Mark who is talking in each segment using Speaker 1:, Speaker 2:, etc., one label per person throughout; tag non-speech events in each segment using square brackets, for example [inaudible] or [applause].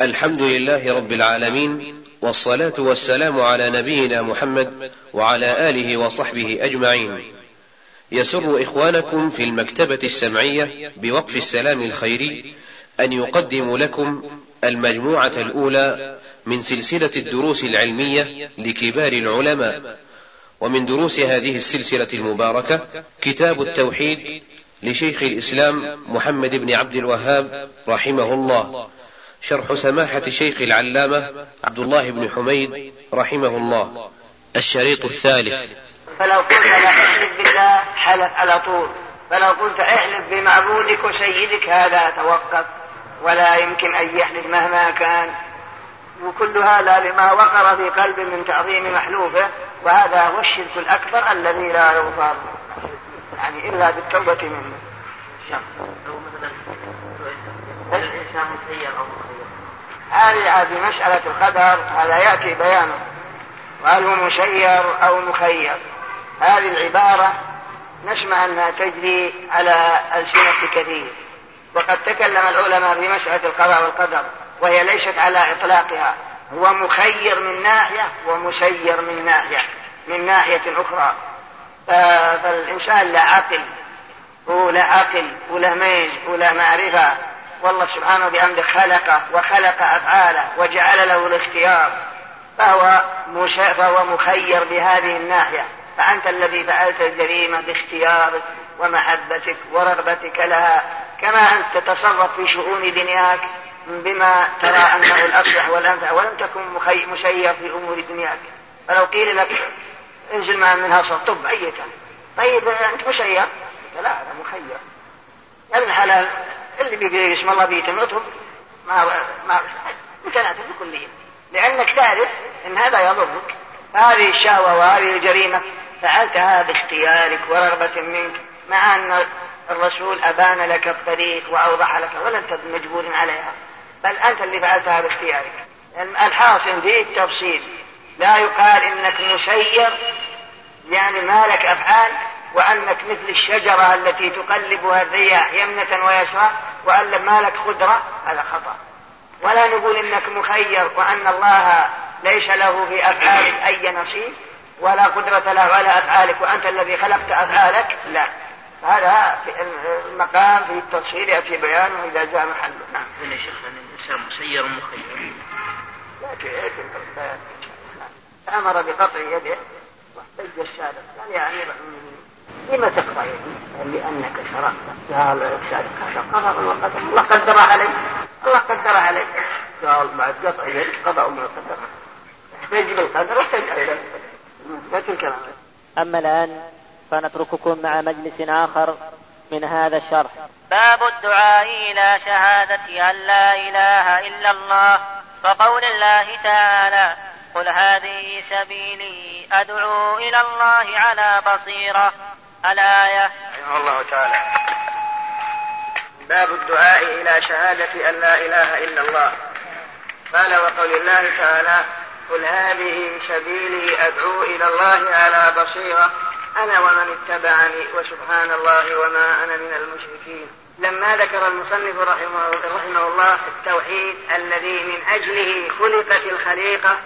Speaker 1: الحمد لله رب العالمين والصلاة والسلام على نبينا محمد وعلى آله وصحبه أجمعين. يسر إخوانكم في المكتبة السمعية بوقف السلام الخيري أن يقدم لكم المجموعة الأولى من سلسلة الدروس العلمية لكبار العلماء. ومن دروس هذه السلسلة المباركة كتاب التوحيد لشيخ الإسلام محمد بن عبد الوهاب رحمه الله شرح سماحة شيخ العلامة عبد الله بن حميد رحمه الله الشريط الثالث
Speaker 2: فلو قلت لا احلف بالله حلف على طول فلو قلت احلف بمعبودك وسيدك هذا توقف ولا يمكن أن يحلف مهما كان وكل هذا لما وقر في قلب من تعظيم محلوفه وهذا هو الشرك الأكبر الذي لا يغفر يعني إلا بالتوبة منه. لو مثلا الإنسان مسير أو هذه في مسألة القدر هذا يأتي بيانه وهل هو مشير أو مخير هذه العبارة نسمع أنها تجري على ألسنة كثير وقد تكلم العلماء في مسألة القضاء والقدر وهي ليست على إطلاقها هو مخير من ناحية ومسير من ناحية من ناحية أخرى فالإنسان لا عقل ولا عقل ولا ميز ولا معرفة والله سبحانه بأمر خلقه وخلق أفعاله وجعل له الاختيار فهو فهو مخير بهذه الناحية فأنت الذي فعلت الجريمة باختيارك ومحبتك ورغبتك لها كما أنت تتصرف في شؤون دنياك بما ترى أنه الأصلح والأنفع ولم تكن مسير في أمور دنياك فلو قيل لك انزل ما منها طب أية طيب أنت مسير لا أنا مخير يا ابن حلال اللي بيجي إيه، اسم الله بيتمتهم ما ما متناسب بكلهم لأنك تعرف أن هذا يضرك هذه الشهوة وهذه الجريمة فعلتها باختيارك ورغبة منك مع أن الرسول أبان لك الطريق وأوضح لك ولن تكن مجبور عليها بل أنت اللي فعلتها باختيارك الحاصل في التفصيل لا يقال إنك مسير يعني ما لك أفعال وأنك مثل الشجرة التي تقلبها الرياح يمنة ويسرى وأن ما لك قدرة هذا خطأ ولا نقول إنك مخير وأن الله ليس له في أفعالك أي نصيب ولا قدرة له على أفعالك وأنت الذي خلقت أفعالك لا هذا في المقام في التفصيل يأتي بيانه إذا جاء محله نعم. هنا شيخنا يعني الإنسان مسير مخير. أمر بقطع يده واحتج السابق قال يعني أمير المؤمنين لما تقطع يدي؟ لأنك شرقت قال شارك شرق قضاء وقدر الله قدر عليك الله قدر عليك قال بعد قطع يدي قضاء ما قدر احتج بالقدر واحتج لكن
Speaker 1: كلام أما الآن فنترككم مع مجلس آخر من هذا الشرح باب الدعاء إلى شهادة أن لا إله إلا الله وقول الله تعالى قل هذه سبيلي أدعو إلى الله على بصيرة الآية رحمه الله تعالى باب الدعاء إلى شهادة أن لا إله إلا الله قال وقول الله تعالى قل هذه سبيلي أدعو إلى الله على بصيرة أنا ومن اتبعني وسبحان الله وما أنا من المشركين لما ذكر المصنف رحمه, رحمه الله التوحيد الذي من أجله خلقت الخليقة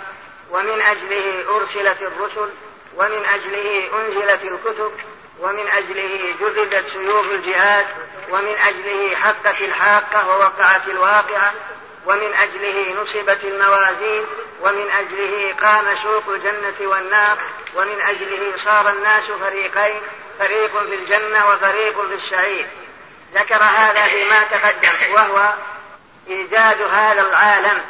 Speaker 1: ومن أجله أرسلت الرسل ومن أجله أنزلت الكتب ومن أجله جذبت سيوف الجهاد ومن أجله حقت الحاقة ووقعت الواقعة ومن أجله نصبت الموازين ومن أجله قام سوق الجنة والنار ومن أجله صار الناس فريقين فريق في الجنة وفريق في السعير ذكر هذا فيما تقدم وهو إيجاد هذا العالم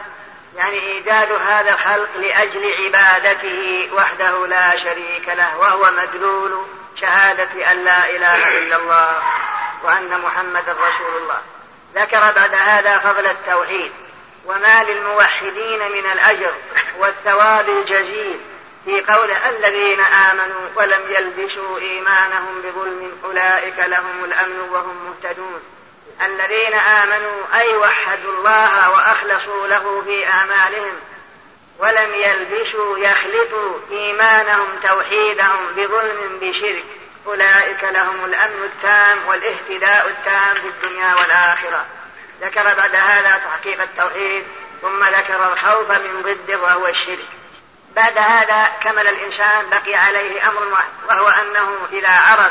Speaker 1: يعني إيجاد هذا الخلق لأجل عبادته وحده لا شريك له وهو مدلول شهادة أن لا إله إلا الله وأن محمدا رسول الله ذكر بعد هذا فضل التوحيد وما للموحدين من الأجر والثواب الجزيل في قول الذين آمنوا ولم يلبسوا إيمانهم بظلم أولئك لهم الأمن وهم مهتدون الذين آمنوا أي وحدوا الله وأخلصوا له في أعمالهم ولم يلبسوا يخلطوا إيمانهم توحيدهم بظلم بشرك أولئك لهم الأمن التام والاهتداء التام في الدنيا والآخرة ذكر بعد هذا تحقيق التوحيد ثم ذكر الخوف من ضد وهو الشرك بعد هذا كمل الإنسان بقي عليه أمر وهو أنه إذا عرف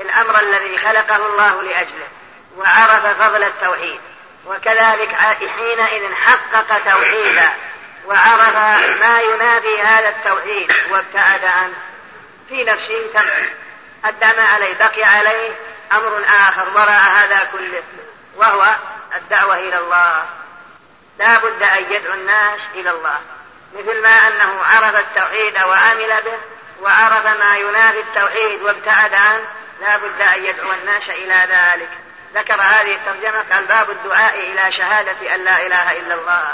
Speaker 1: الأمر الذي خلقه الله لأجله وعرف فضل التوحيد وكذلك حينئذ حقق توحيدا وعرف ما ينافي هذا التوحيد وابتعد عنه في نفسه تمام الدم عليه بقي عليه أمر آخر وراء هذا كله وهو الدعوة إلى الله لا بد أن يدعو الناس إلى الله مثل ما أنه عرف التوحيد وعمل به وعرف ما ينافي التوحيد وابتعد عنه لا بد أن يدعو الناس إلى ذلك ذكر هذه الترجمة الباب الدعاء إلى شهادة أن لا إله إلا الله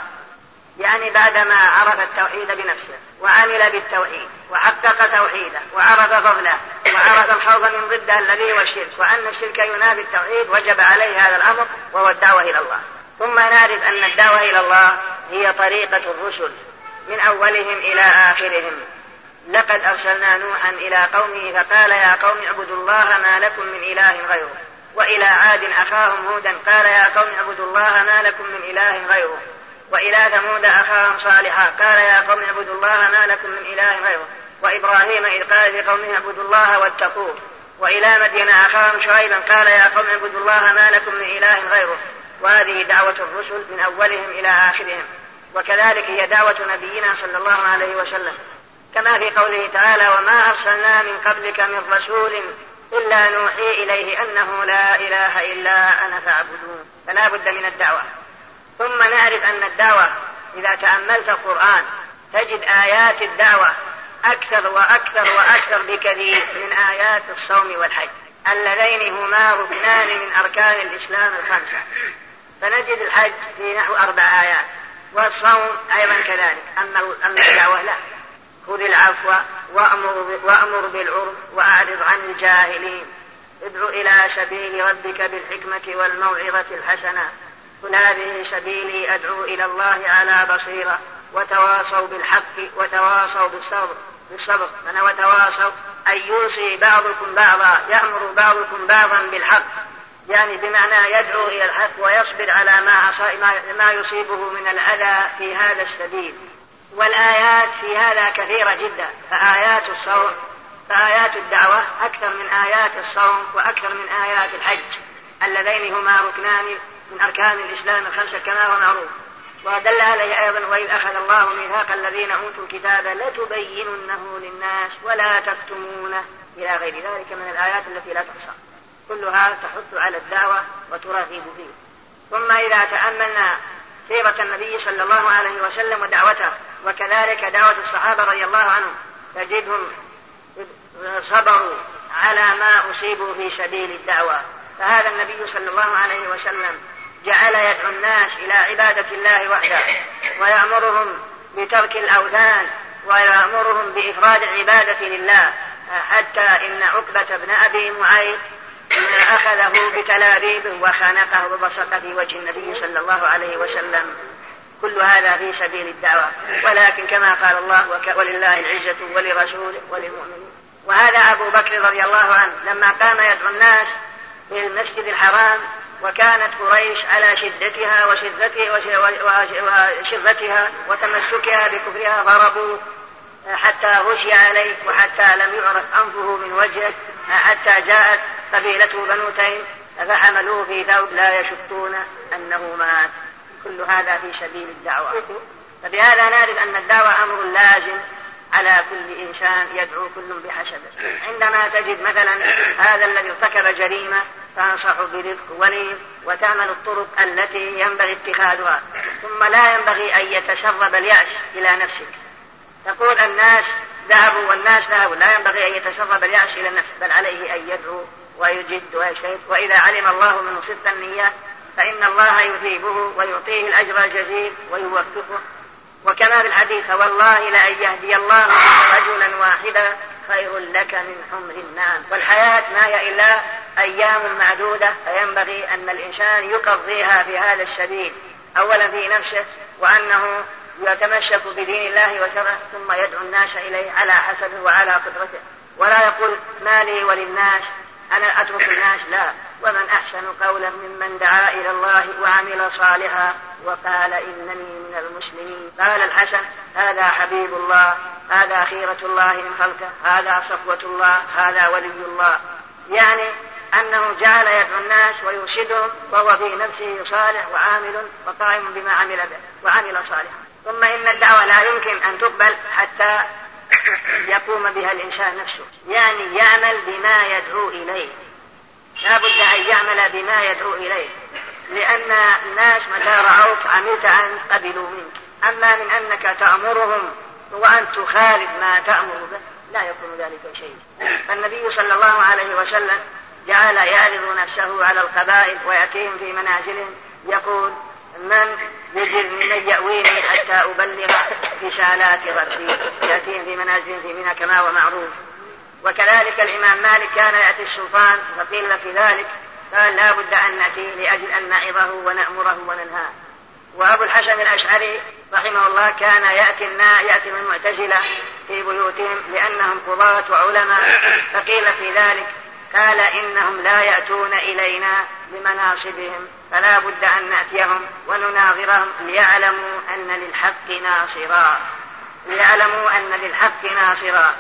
Speaker 1: يعني بعدما عرف التوحيد بنفسه وعمل بالتوحيد وحقق توحيده وعرف فضله وعرف الخوف من ضده الذي هو الشرك وأن الشرك ينافي التوحيد وجب عليه هذا الأمر وهو الدعوة إلى الله ثم نعرف أن الدعوة إلى الله هي طريقة الرسل من أولهم إلى آخرهم لقد أرسلنا نوحا إلى قومه فقال يا قوم اعبدوا الله ما لكم من إله غيره وإلى عاد أخاهم هودا قال يا قوم اعبدوا الله ما لكم من إله غيره وإلى ثمود أخاهم صالحا قال يا قوم اعبدوا الله ما لكم من إله غيره وإبراهيم إذ قال لقومه اعبدوا الله واتقوه وإلى مدين أخاهم شعيبا قال يا قوم اعبدوا الله ما لكم من إله غيره وهذه دعوة الرسل من أولهم إلى آخرهم وكذلك هي دعوة نبينا صلى الله عليه وسلم كما في قوله تعالى وما أرسلنا من قبلك من رسول إلا نوحي إليه أنه لا إله إلا أنا فاعبدون فلا بد من الدعوة ثم نعرف أن الدعوة إذا تأملت القرآن تجد آيات الدعوة أكثر وأكثر وأكثر بكثير من آيات الصوم والحج اللذين هما ركنان من أركان الإسلام الخمسة فنجد الحج في نحو أربع آيات والصوم أيضا كذلك أما الدعوة لا خذ العفو وأمر, وأمر بالعرف وأعرض عن الجاهلين ادع إلى سبيل ربك بالحكمة والموعظة الحسنة هذه سبيلي أدعو إلى الله على بصيرة وتواصوا بالحق وتواصوا بالصبر بالصبر أنا وتواصوا أن يوصي بعضكم بعضا يأمر بعضكم بعضا بالحق يعني بمعنى يدعو إلى الحق ويصبر على ما, ما يصيبه من الأذى في هذا السبيل والآيات في هذا كثيرة جدا فآيات الصوم فآيات الدعوة أكثر من آيات الصوم وأكثر من آيات الحج اللذين هما ركنان من أركان الإسلام الخمسة كما هو معروف ودل عليه أيضا وإذ أخذ الله ميثاق الذين أوتوا الكتاب لتبيننه للناس ولا تكتمونه إلى غير ذلك من الآيات التي لا تحصى كلها تحث على الدعوة وترغب فيه ثم إذا تأملنا سيرة النبي صلى الله عليه وسلم ودعوته وكذلك دعوة الصحابة رضي الله عنهم تجدهم صبروا على ما أصيبوا في سبيل الدعوة فهذا النبي صلى الله عليه وسلم جعل يدعو الناس إلى عبادة الله وحده ويأمرهم بترك الأوثان ويأمرهم بإفراد العبادة لله حتى إن عقبة بن أبي معيط أخذه بتلابيبه وخانقه وبصق في وجه النبي صلى الله عليه وسلم كل هذا في سبيل الدعوة ولكن كما قال الله ولله العزة ولرسوله وللمؤمنين وهذا أبو بكر رضي الله عنه لما قام يدعو الناس في المسجد الحرام وكانت قريش على شدتها وشرتها وشرذتها وتمسكها بكفرها ضربوا آه، حتى غشي عليه وحتى لم يعرف أنفه من وجهه آه، حتى جاءت قبيلته بنو تيم فحملوه في ثوب لا يشكون أنه مات كل هذا في سبيل الدعوة فبهذا نعرف أن الدعوة أمر لازم على كل إنسان يدعو كل بحسبه عندما تجد مثلا هذا الذي ارتكب جريمة تنصح برفق وليم وتعمل الطرق التي ينبغي اتخاذها ثم لا ينبغي أن يتشرب اليأس إلى نفسك تقول الناس ذهبوا والناس ذهبوا لا ينبغي أن يتشرب اليأس إلى النفس بل عليه أن يدعو ويجد ويجتهد وإذا علم الله منه صدق النية فإن الله يثيبه ويعطيه الأجر الجزيل ويوفقه وكما في الحديث والله لأن يهدي الله رجلا واحدا خير لك من حمر النعم والحياة ما هي إلا أيام معدودة فينبغي أن الإنسان يقضيها بهذا الشديد أولا في نفسه وأنه يتمشك بدين الله وشرعه ثم يدعو الناس إليه على حسبه وعلى قدرته ولا يقول ما لي وللناس أنا أترك الناس لا ومن أحسن قولا ممن دعا إلى الله وعمل صالحا وقال إنني من المسلمين قال الحسن هذا حبيب الله هذا خيرة الله من خلقه هذا صفوة الله هذا ولي الله يعني أنه جعل يدعو الناس ويرشدهم وهو في نفسه صالح وعامل وقائم بما عمل به وعمل صالحا ثم إن الدعوة لا يمكن أن تقبل حتى يقوم بها الإنسان نفسه يعني يعمل بما يدعو إليه لا بد أن يعمل بما يدعو إليه لأن الناس متى رأوك عملت أن قبلوا منك أما من أنك تأمرهم وأن تخالف ما تأمر به لا يكون ذلك شيء فالنبي صلى الله عليه وسلم جعل يعرض نفسه على القبائل ويأتيهم في منازلهم يقول من يجر من يأويني حتى أبلغ رسالات ربي يأتيهم في منازلهم في منى كما هو معروف وكذلك الإمام مالك كان يأتي السلطان فقيل في ذلك قال لا بد أن نأتيه لأجل أن نعظه ونأمره وننهاه وأبو الحسن الأشعري رحمه الله كان يأتي النا يأتي من المعتزلة في بيوتهم لأنهم قضاة وعلماء فقيل في ذلك قال إنهم لا يأتون إلينا بمناصبهم فلا بد أن نأتيهم ونناظرهم ليعلموا أن للحق ناصرا ليعلموا أن للحق ناصرا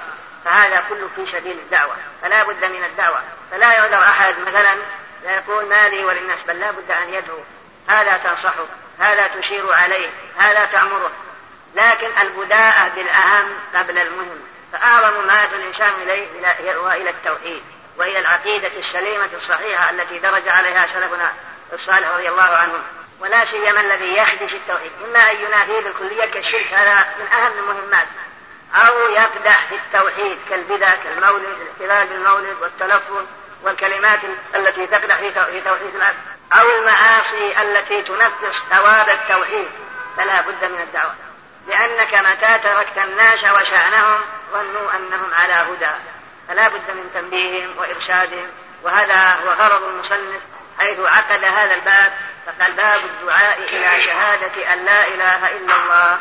Speaker 1: فهذا كله في سبيل الدعوة فلا بد من الدعوة فلا يعذر أحد مثلا فيقول ما لي وللناس بل لا بد أن يدعو هذا تنصحه هذا تشير عليه هذا تأمره لكن البداءة بالأهم قبل المهم فأعظم ما يدعو الإنسان إليه هو إلى التوحيد وإلى العقيدة السليمة الصحيحة التي درج عليها سلفنا الصالح رضي الله عنهم ولا سيما الذي يحدث التوحيد إما أن ينافيه بالكلية كالشرك هذا من أهم المهمات أو يقدح في التوحيد كالبدع كالمولد الاحتفال بالمولد والتلفظ والكلمات التي تقدح في توحيد العبد أو المعاصي التي تنقص ثواب التوحيد فلا بد من الدعوة لأنك متى تركت الناس وشأنهم ظنوا أنهم على هدى فلا بد من تنبيههم وإرشادهم وهذا هو غرض المصنف حيث عقد هذا الباب فقال باب الدعاء إلى شهادة أن لا إله إلا الله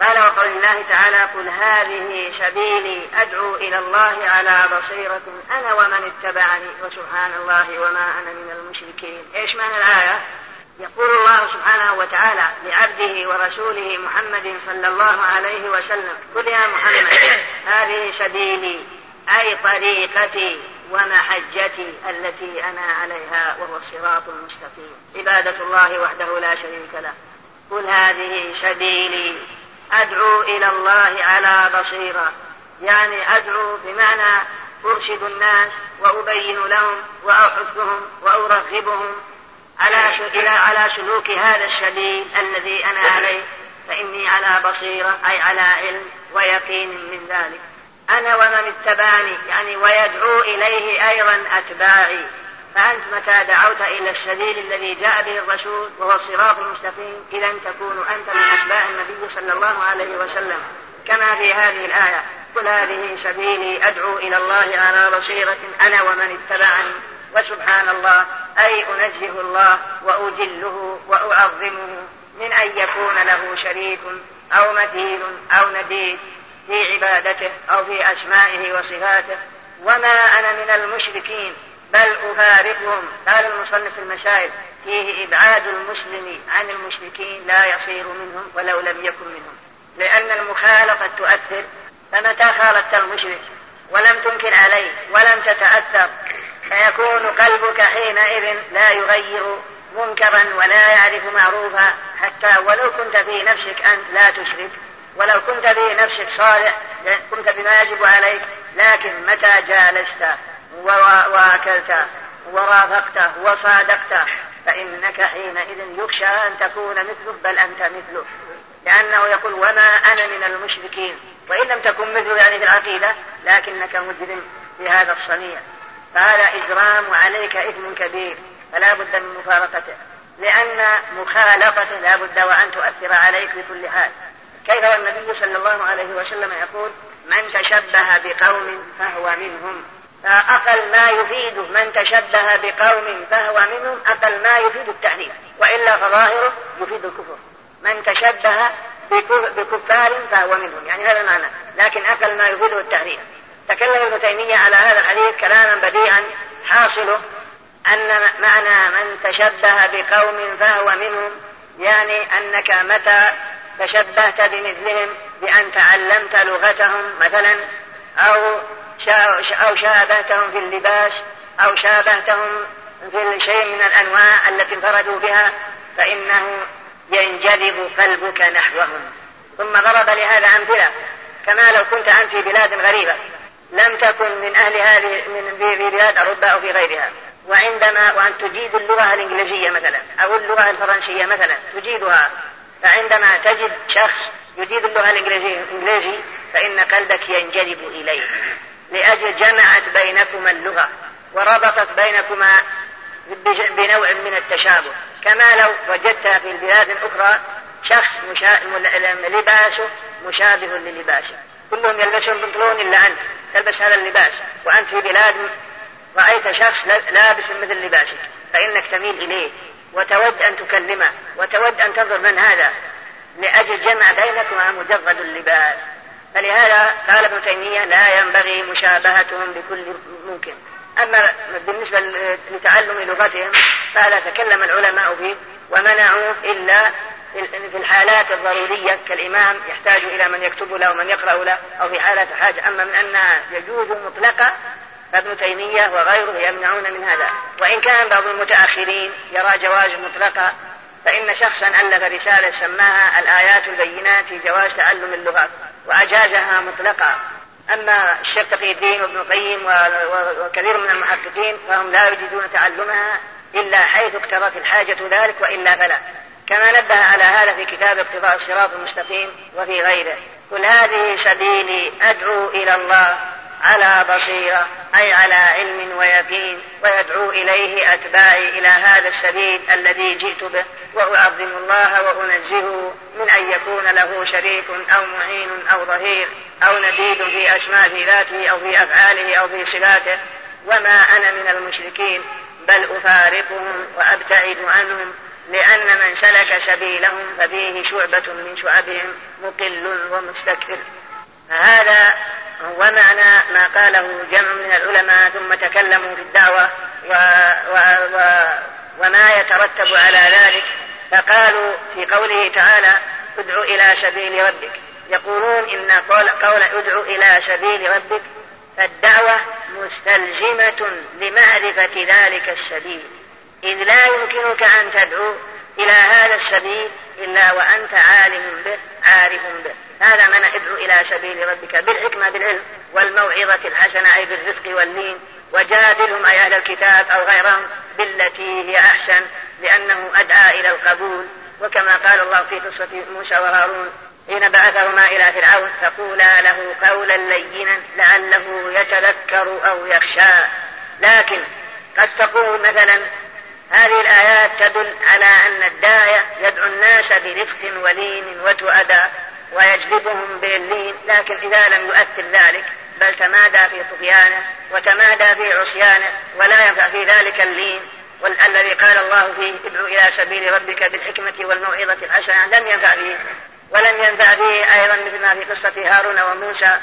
Speaker 1: قال وقول الله تعالى قل هذه سبيلي أدعو إلى الله على بصيرة أنا ومن اتبعني وسبحان الله وما أنا من المشركين إيش معنى الآية يقول الله سبحانه وتعالى لعبده ورسوله محمد صلى الله عليه وسلم قل يا محمد هذه سبيلي أي طريقتي ومحجتي التي أنا عليها وهو الصراط المستقيم عبادة الله وحده لا شريك له قل هذه سبيلي أدعو إلى الله على بصيرة يعني أدعو بمعنى أرشد الناس وأبين لهم وأحثهم وأرغبهم على على سلوك هذا السبيل الذي أنا عليه فإني على بصيرة أي على علم ويقين من ذلك أنا ومن اتبعني يعني ويدعو إليه أيضا أتباعي فأنت متى دعوت إلى السبيل الذي جاء به الرسول وهو الصراط المستقيم إذا تكون أنت من أتباع النبي صلى الله عليه وسلم كما في هذه الآية قل هذه سبيلي أدعو إلى الله على بصيرة أنا ومن اتبعني وسبحان الله أي أنزه الله وأجله وأعظمه من أن يكون له شريك أو مثيل أو نديد في عبادته أو في أسمائه وصفاته وما أنا من المشركين بل أفارقهم قال المصنف المشايخ فيه إبعاد المسلم عن المشركين لا يصير منهم ولو لم يكن منهم لأن المخالفة تؤثر فمتى خالفت المشرك ولم تنكر عليه ولم تتأثر فيكون قلبك حينئذ لا يغير منكرا ولا يعرف معروفا حتى ولو كنت في نفسك أنت لا تشرك ولو كنت في نفسك صالح كنت بما يجب عليك لكن متى جالست واكلته ورافقته وصادقته فإنك حينئذ يخشى أن تكون مثله بل أنت مثله لأنه يقول وما أنا من المشركين وإن لم تكن مثله يعني في العقيدة لكنك مجرم في هذا الصنيع فهذا إجرام وعليك إثم كبير فلا بد من مفارقته لأن مخالطته لا بد وأن تؤثر عليك بكل حال كيف والنبي صلى الله عليه وسلم يقول من تشبه بقوم فهو منهم أقل ما يفيده من تشبه بقوم فهو منهم أقل ما يفيد التحذير وإلا فظاهره يفيد الكفر من تشبه بكفار فهو منهم يعني هذا المعنى لكن أقل ما يفيده التحذير تكلم ابن تيمية على هذا الحديث كلاما بديعا حاصله أن معنى من تشبه بقوم فهو منهم يعني أنك متى تشبهت بمثلهم بأن تعلمت لغتهم مثلا أو أو شابهتهم في اللباس أو شابهتهم في شيء من الأنواع التي انفردوا بها فإنه ينجذب قلبك نحوهم ثم ضرب لهذا أمثلة كما لو كنت أنت في بلاد غريبة لم تكن من أهل هذه من في بلاد أوروبا أو في غيرها وعندما وأن تجيد اللغة الإنجليزية مثلا أو اللغة الفرنسية مثلا تجيدها فعندما تجد شخص يجيد اللغة الإنجليزية فإن قلبك ينجذب إليه لأجل جمعت بينكما اللغة وربطت بينكما بنوع من التشابه كما لو وجدت في البلاد الأخرى شخص مشا... لباسه مشابه للباسه كلهم يلبسون بنطلون إلا أنت تلبس هذا اللباس وأنت في بلاد رأيت شخص لابس مثل لباسك فإنك تميل إليه وتود أن تكلمه وتود أن تنظر من هذا لأجل جمع بينكما مجرد اللباس فلهذا قال ابن تيمية لا ينبغي مشابهتهم بكل ممكن أما بالنسبة لتعلم لغتهم فهذا تكلم العلماء به ومنعوه إلا في الحالات الضرورية كالإمام يحتاج إلى من يكتب له ومن يقرأ له أو في حالة حاجة أما من أنها يجوز مطلقة فابن تيمية وغيره يمنعون من هذا وإن كان بعض المتأخرين يرى جواز مطلقة فإن شخصا ألف رسالة سماها الآيات البينات في جواز تعلم اللغات وأجازها مطلقا أما في الدين وابن القيم وكثير من المحققين فهم لا يجدون تعلمها إلا حيث اقتضت الحاجة ذلك وإلا فلا كما نبه على هذا في كتاب اقتضاء الصراط المستقيم وفي غيره قل هذه سبيلي أدعو إلى الله على بصيرة أي على علم ويقين ويدعو إليه أتباعي إلى هذا السبيل الذي جئت به وأعظم الله وأنزهه من أن يكون له شريك أو معين أو ظهير أو نديد في أسماء في ذاته أو في أفعاله أو في صفاته وما أنا من المشركين بل أفارقهم وأبتعد عنهم لأن من سلك سبيلهم ففيه شعبة من شعبهم مقل ومستكثر هذا هو معنى ما قاله جمع من العلماء ثم تكلموا في الدعوة و و و وما يترتب على ذلك فقالوا في قوله تعالى ادع إلى سبيل ربك يقولون إن قول, قول ادع إلى سبيل ربك فالدعوة مستلزمة لمعرفة ذلك السبيل إذ لا يمكنك أن تدعو إلى هذا السبيل إلا وأنت عالم به عارف به هذا من ادع إلى سبيل ربك بالحكمة بالعلم والموعظة الحسنة أي بالرزق واللين وجادلهم أي أهل الكتاب أو غيرهم بالتي هي أحسن لأنه أدعى إلى القبول وكما قال الله في قصة موسى وهارون حين بعثهما إلى فرعون فقولا له قولا لينا لعله يتذكر أو يخشى لكن قد تقول مثلا هذه الآيات تدل على أن الداعية يدعو الناس برفق ولين وتؤدى ويجذبهم باللين لكن إذا لم يؤثر ذلك بل تمادى في طغيانه وتمادى في عصيانه ولا ينفع في ذلك اللين والذي قال الله فيه ادعو إلى سبيل ربك بالحكمة والموعظة الحسنة لم ينفع فيه ولم ينفع فيه أيضا مثل ما في قصة هارون وموسى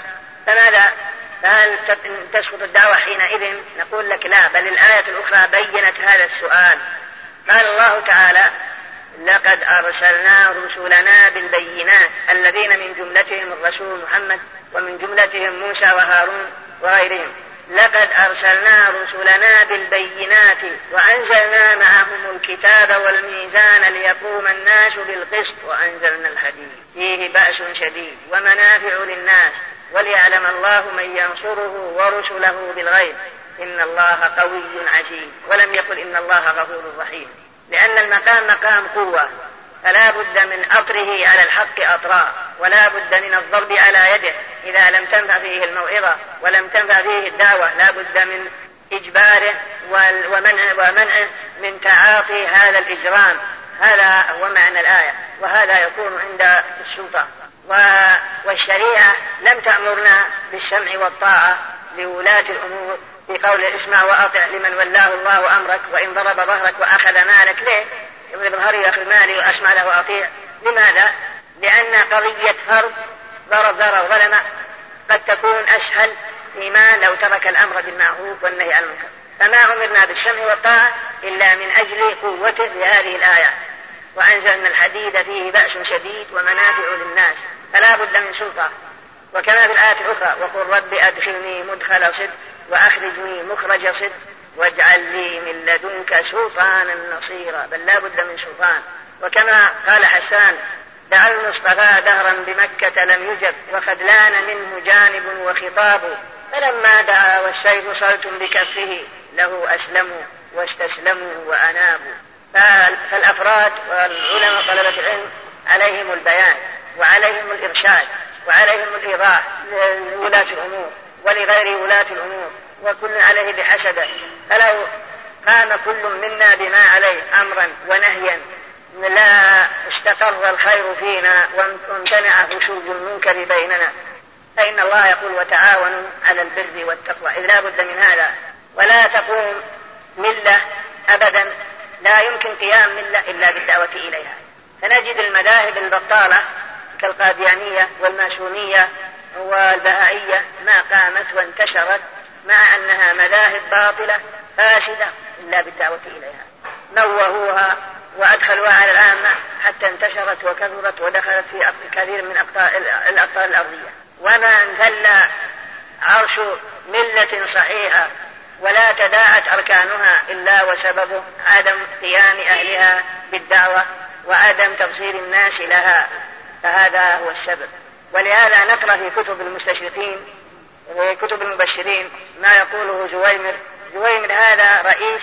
Speaker 1: فماذا فهل تسقط الدعوة حينئذ نقول لك لا بل الآية الأخرى بينت هذا السؤال قال الله تعالى لقد أرسلنا رسلنا بالبينات الذين من جملتهم الرسول محمد ومن جملتهم موسى وهارون وغيرهم لقد أرسلنا رسلنا بالبينات وأنزلنا معهم الكتاب والميزان ليقوم الناس بالقسط وأنزلنا الحديد فيه بأس شديد ومنافع للناس وليعلم الله من ينصره ورسله بالغيب إن الله قوي عزيز ولم يقل إن الله غفور رحيم لأن المقام مقام قوة فلا بد من أطره على الحق أطراء ولا بد من الضرب على يده إذا لم تنفع فيه الموعظة ولم تنفع فيه الدعوة لا بد من إجباره ومنعه, ومنعه من تعاطي هذا الإجرام هذا هو معنى الآية وهذا يكون عند السلطة والشريعة لم تأمرنا بالسمع والطاعة لولاة الأمور بقول اسمع وأطع لمن ولاه الله أمرك وإن ضرب ظهرك وأخذ مالك ليه؟ ابن ظهري وأخذ مالي وأسمع له وأطيع لماذا؟ لأن قضية فرض ضرب ضرب ظلم قد تكون أسهل فيما لو ترك الأمر بالمعروف والنهي عن المنكر فما أمرنا بالسمع والطاعة إلا من أجل قوته لهذه الآيات وأنزلنا الحديد فيه بأس شديد ومنافع للناس فلا بد من سلطة وكما في الآية الأخرى وقل رب أدخلني مدخل صدق وأخرجني مخرج صدق واجعل لي من لدنك سلطانا نصيرا بل لا بد من سلطان وكما قال حسان دعا المصطفى دهرا بمكة لم يجب وقد لان منه جانب وخطاب فلما دعا والسيف صلت بكفه له أسلموا واستسلموا وأنابوا فالأفراد والعلماء طلبة العلم عليهم البيان وعليهم الإرشاد وعليهم الإيضاح لولاة الأمور ولغير ولاة الأمور وكل عليه بحسبه فلو قام كل منا بما عليه أمرا ونهيا لا استقر الخير فينا وامتنع فشوج المنكر بيننا فإن الله يقول وتعاونوا على البر والتقوى إذ لا بد من هذا ولا تقوم ملة أبدا لا يمكن قيام ملة إلا بالدعوة إليها فنجد المذاهب البطالة كالقاديانية والماشونية والبهائية ما قامت وانتشرت مع أنها مذاهب باطلة فاسدة إلا بالدعوة إليها نوهوها وأدخلوها على العامة حتى انتشرت وكثرت ودخلت في كثير من الأقطار الأرضية وما انزل عرش ملة صحيحة ولا تداعت أركانها إلا وسببه عدم قيام أهلها بالدعوة وعدم تبصير الناس لها فهذا هو السبب ولهذا نقرأ في كتب المستشرقين وكتب المبشرين ما يقوله زويمر زويمر هذا رئيس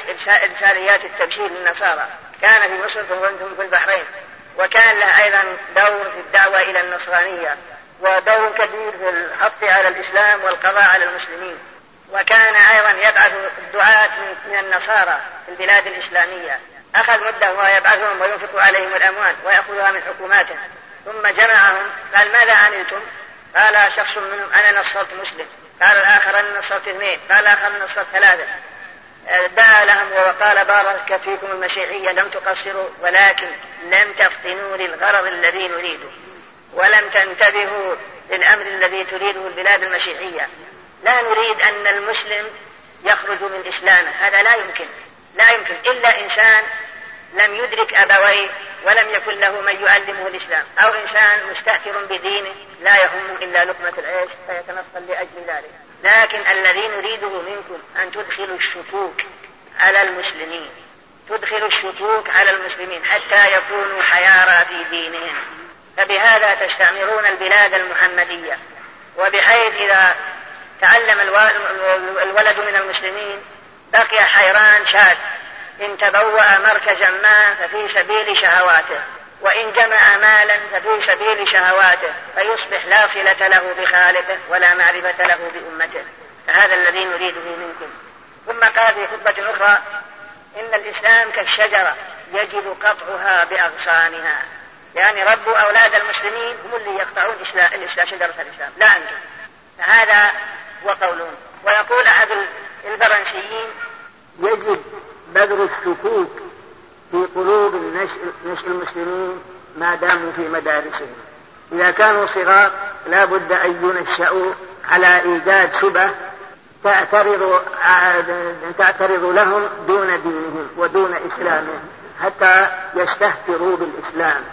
Speaker 1: إرساليات التبشير للنصارى كان في مصر وأنتم في البحرين وكان له أيضا دور في الدعوة إلى النصرانية ودور كبير في الحث على الإسلام والقضاء على المسلمين وكان أيضا يبعث الدعاة من النصارى في البلاد الإسلامية أخذ مدة وهو يبعثهم وينفق عليهم الأموال ويأخذها من حكوماته ثم جمعهم قال ماذا عملتم؟ قال شخص منهم أنا نصرت مسلم قال الآخر أنا نصرت اثنين قال الآخر أنا نصرت ثلاثة آه، دعا لهم وقال بارك فيكم المشيعية لم تقصروا ولكن لم تفطنوا للغرض الذي نريده ولم تنتبهوا للأمر الذي تريده البلاد المشيعية لا نريد أن المسلم يخرج من إسلامه هذا لا يمكن لا يمكن إلا إنسان لم يدرك أبويه ولم يكن له من يعلمه الإسلام أو إنسان مستهتر بدينه لا يهم إلا لقمة العيش فيتنصل لأجل ذلك لكن الذي نريده منكم أن تدخلوا الشكوك على المسلمين تدخل الشكوك على المسلمين حتى يكونوا حيارى في دينهم فبهذا تستعمرون البلاد المحمدية وبحيث إذا تعلم الولد من المسلمين بقي حيران شاذ إن تبوأ مركزا ما ففي سبيل شهواته وإن جمع مالا ففي سبيل شهواته فيصبح لا صلة له بخالقه ولا معرفة له بأمته فهذا الذي نريده منكم ثم قال في خطبة أخرى إن الإسلام كالشجرة يجب قطعها بأغصانها يعني ربوا أولاد المسلمين هم اللي يقطعون الإسلام شجرة الإسلام لا أنتم فهذا هو قولهم ويقول أحد البرنسيين
Speaker 2: يجب بذر الشكوك في قلوب نشء المسلمين ما داموا في مدارسهم إذا كانوا صغار لا بد أن ينشأوا على إيجاد شبه تعترض تعترض لهم دون دينهم ودون إسلامهم حتى يستهتروا بالإسلام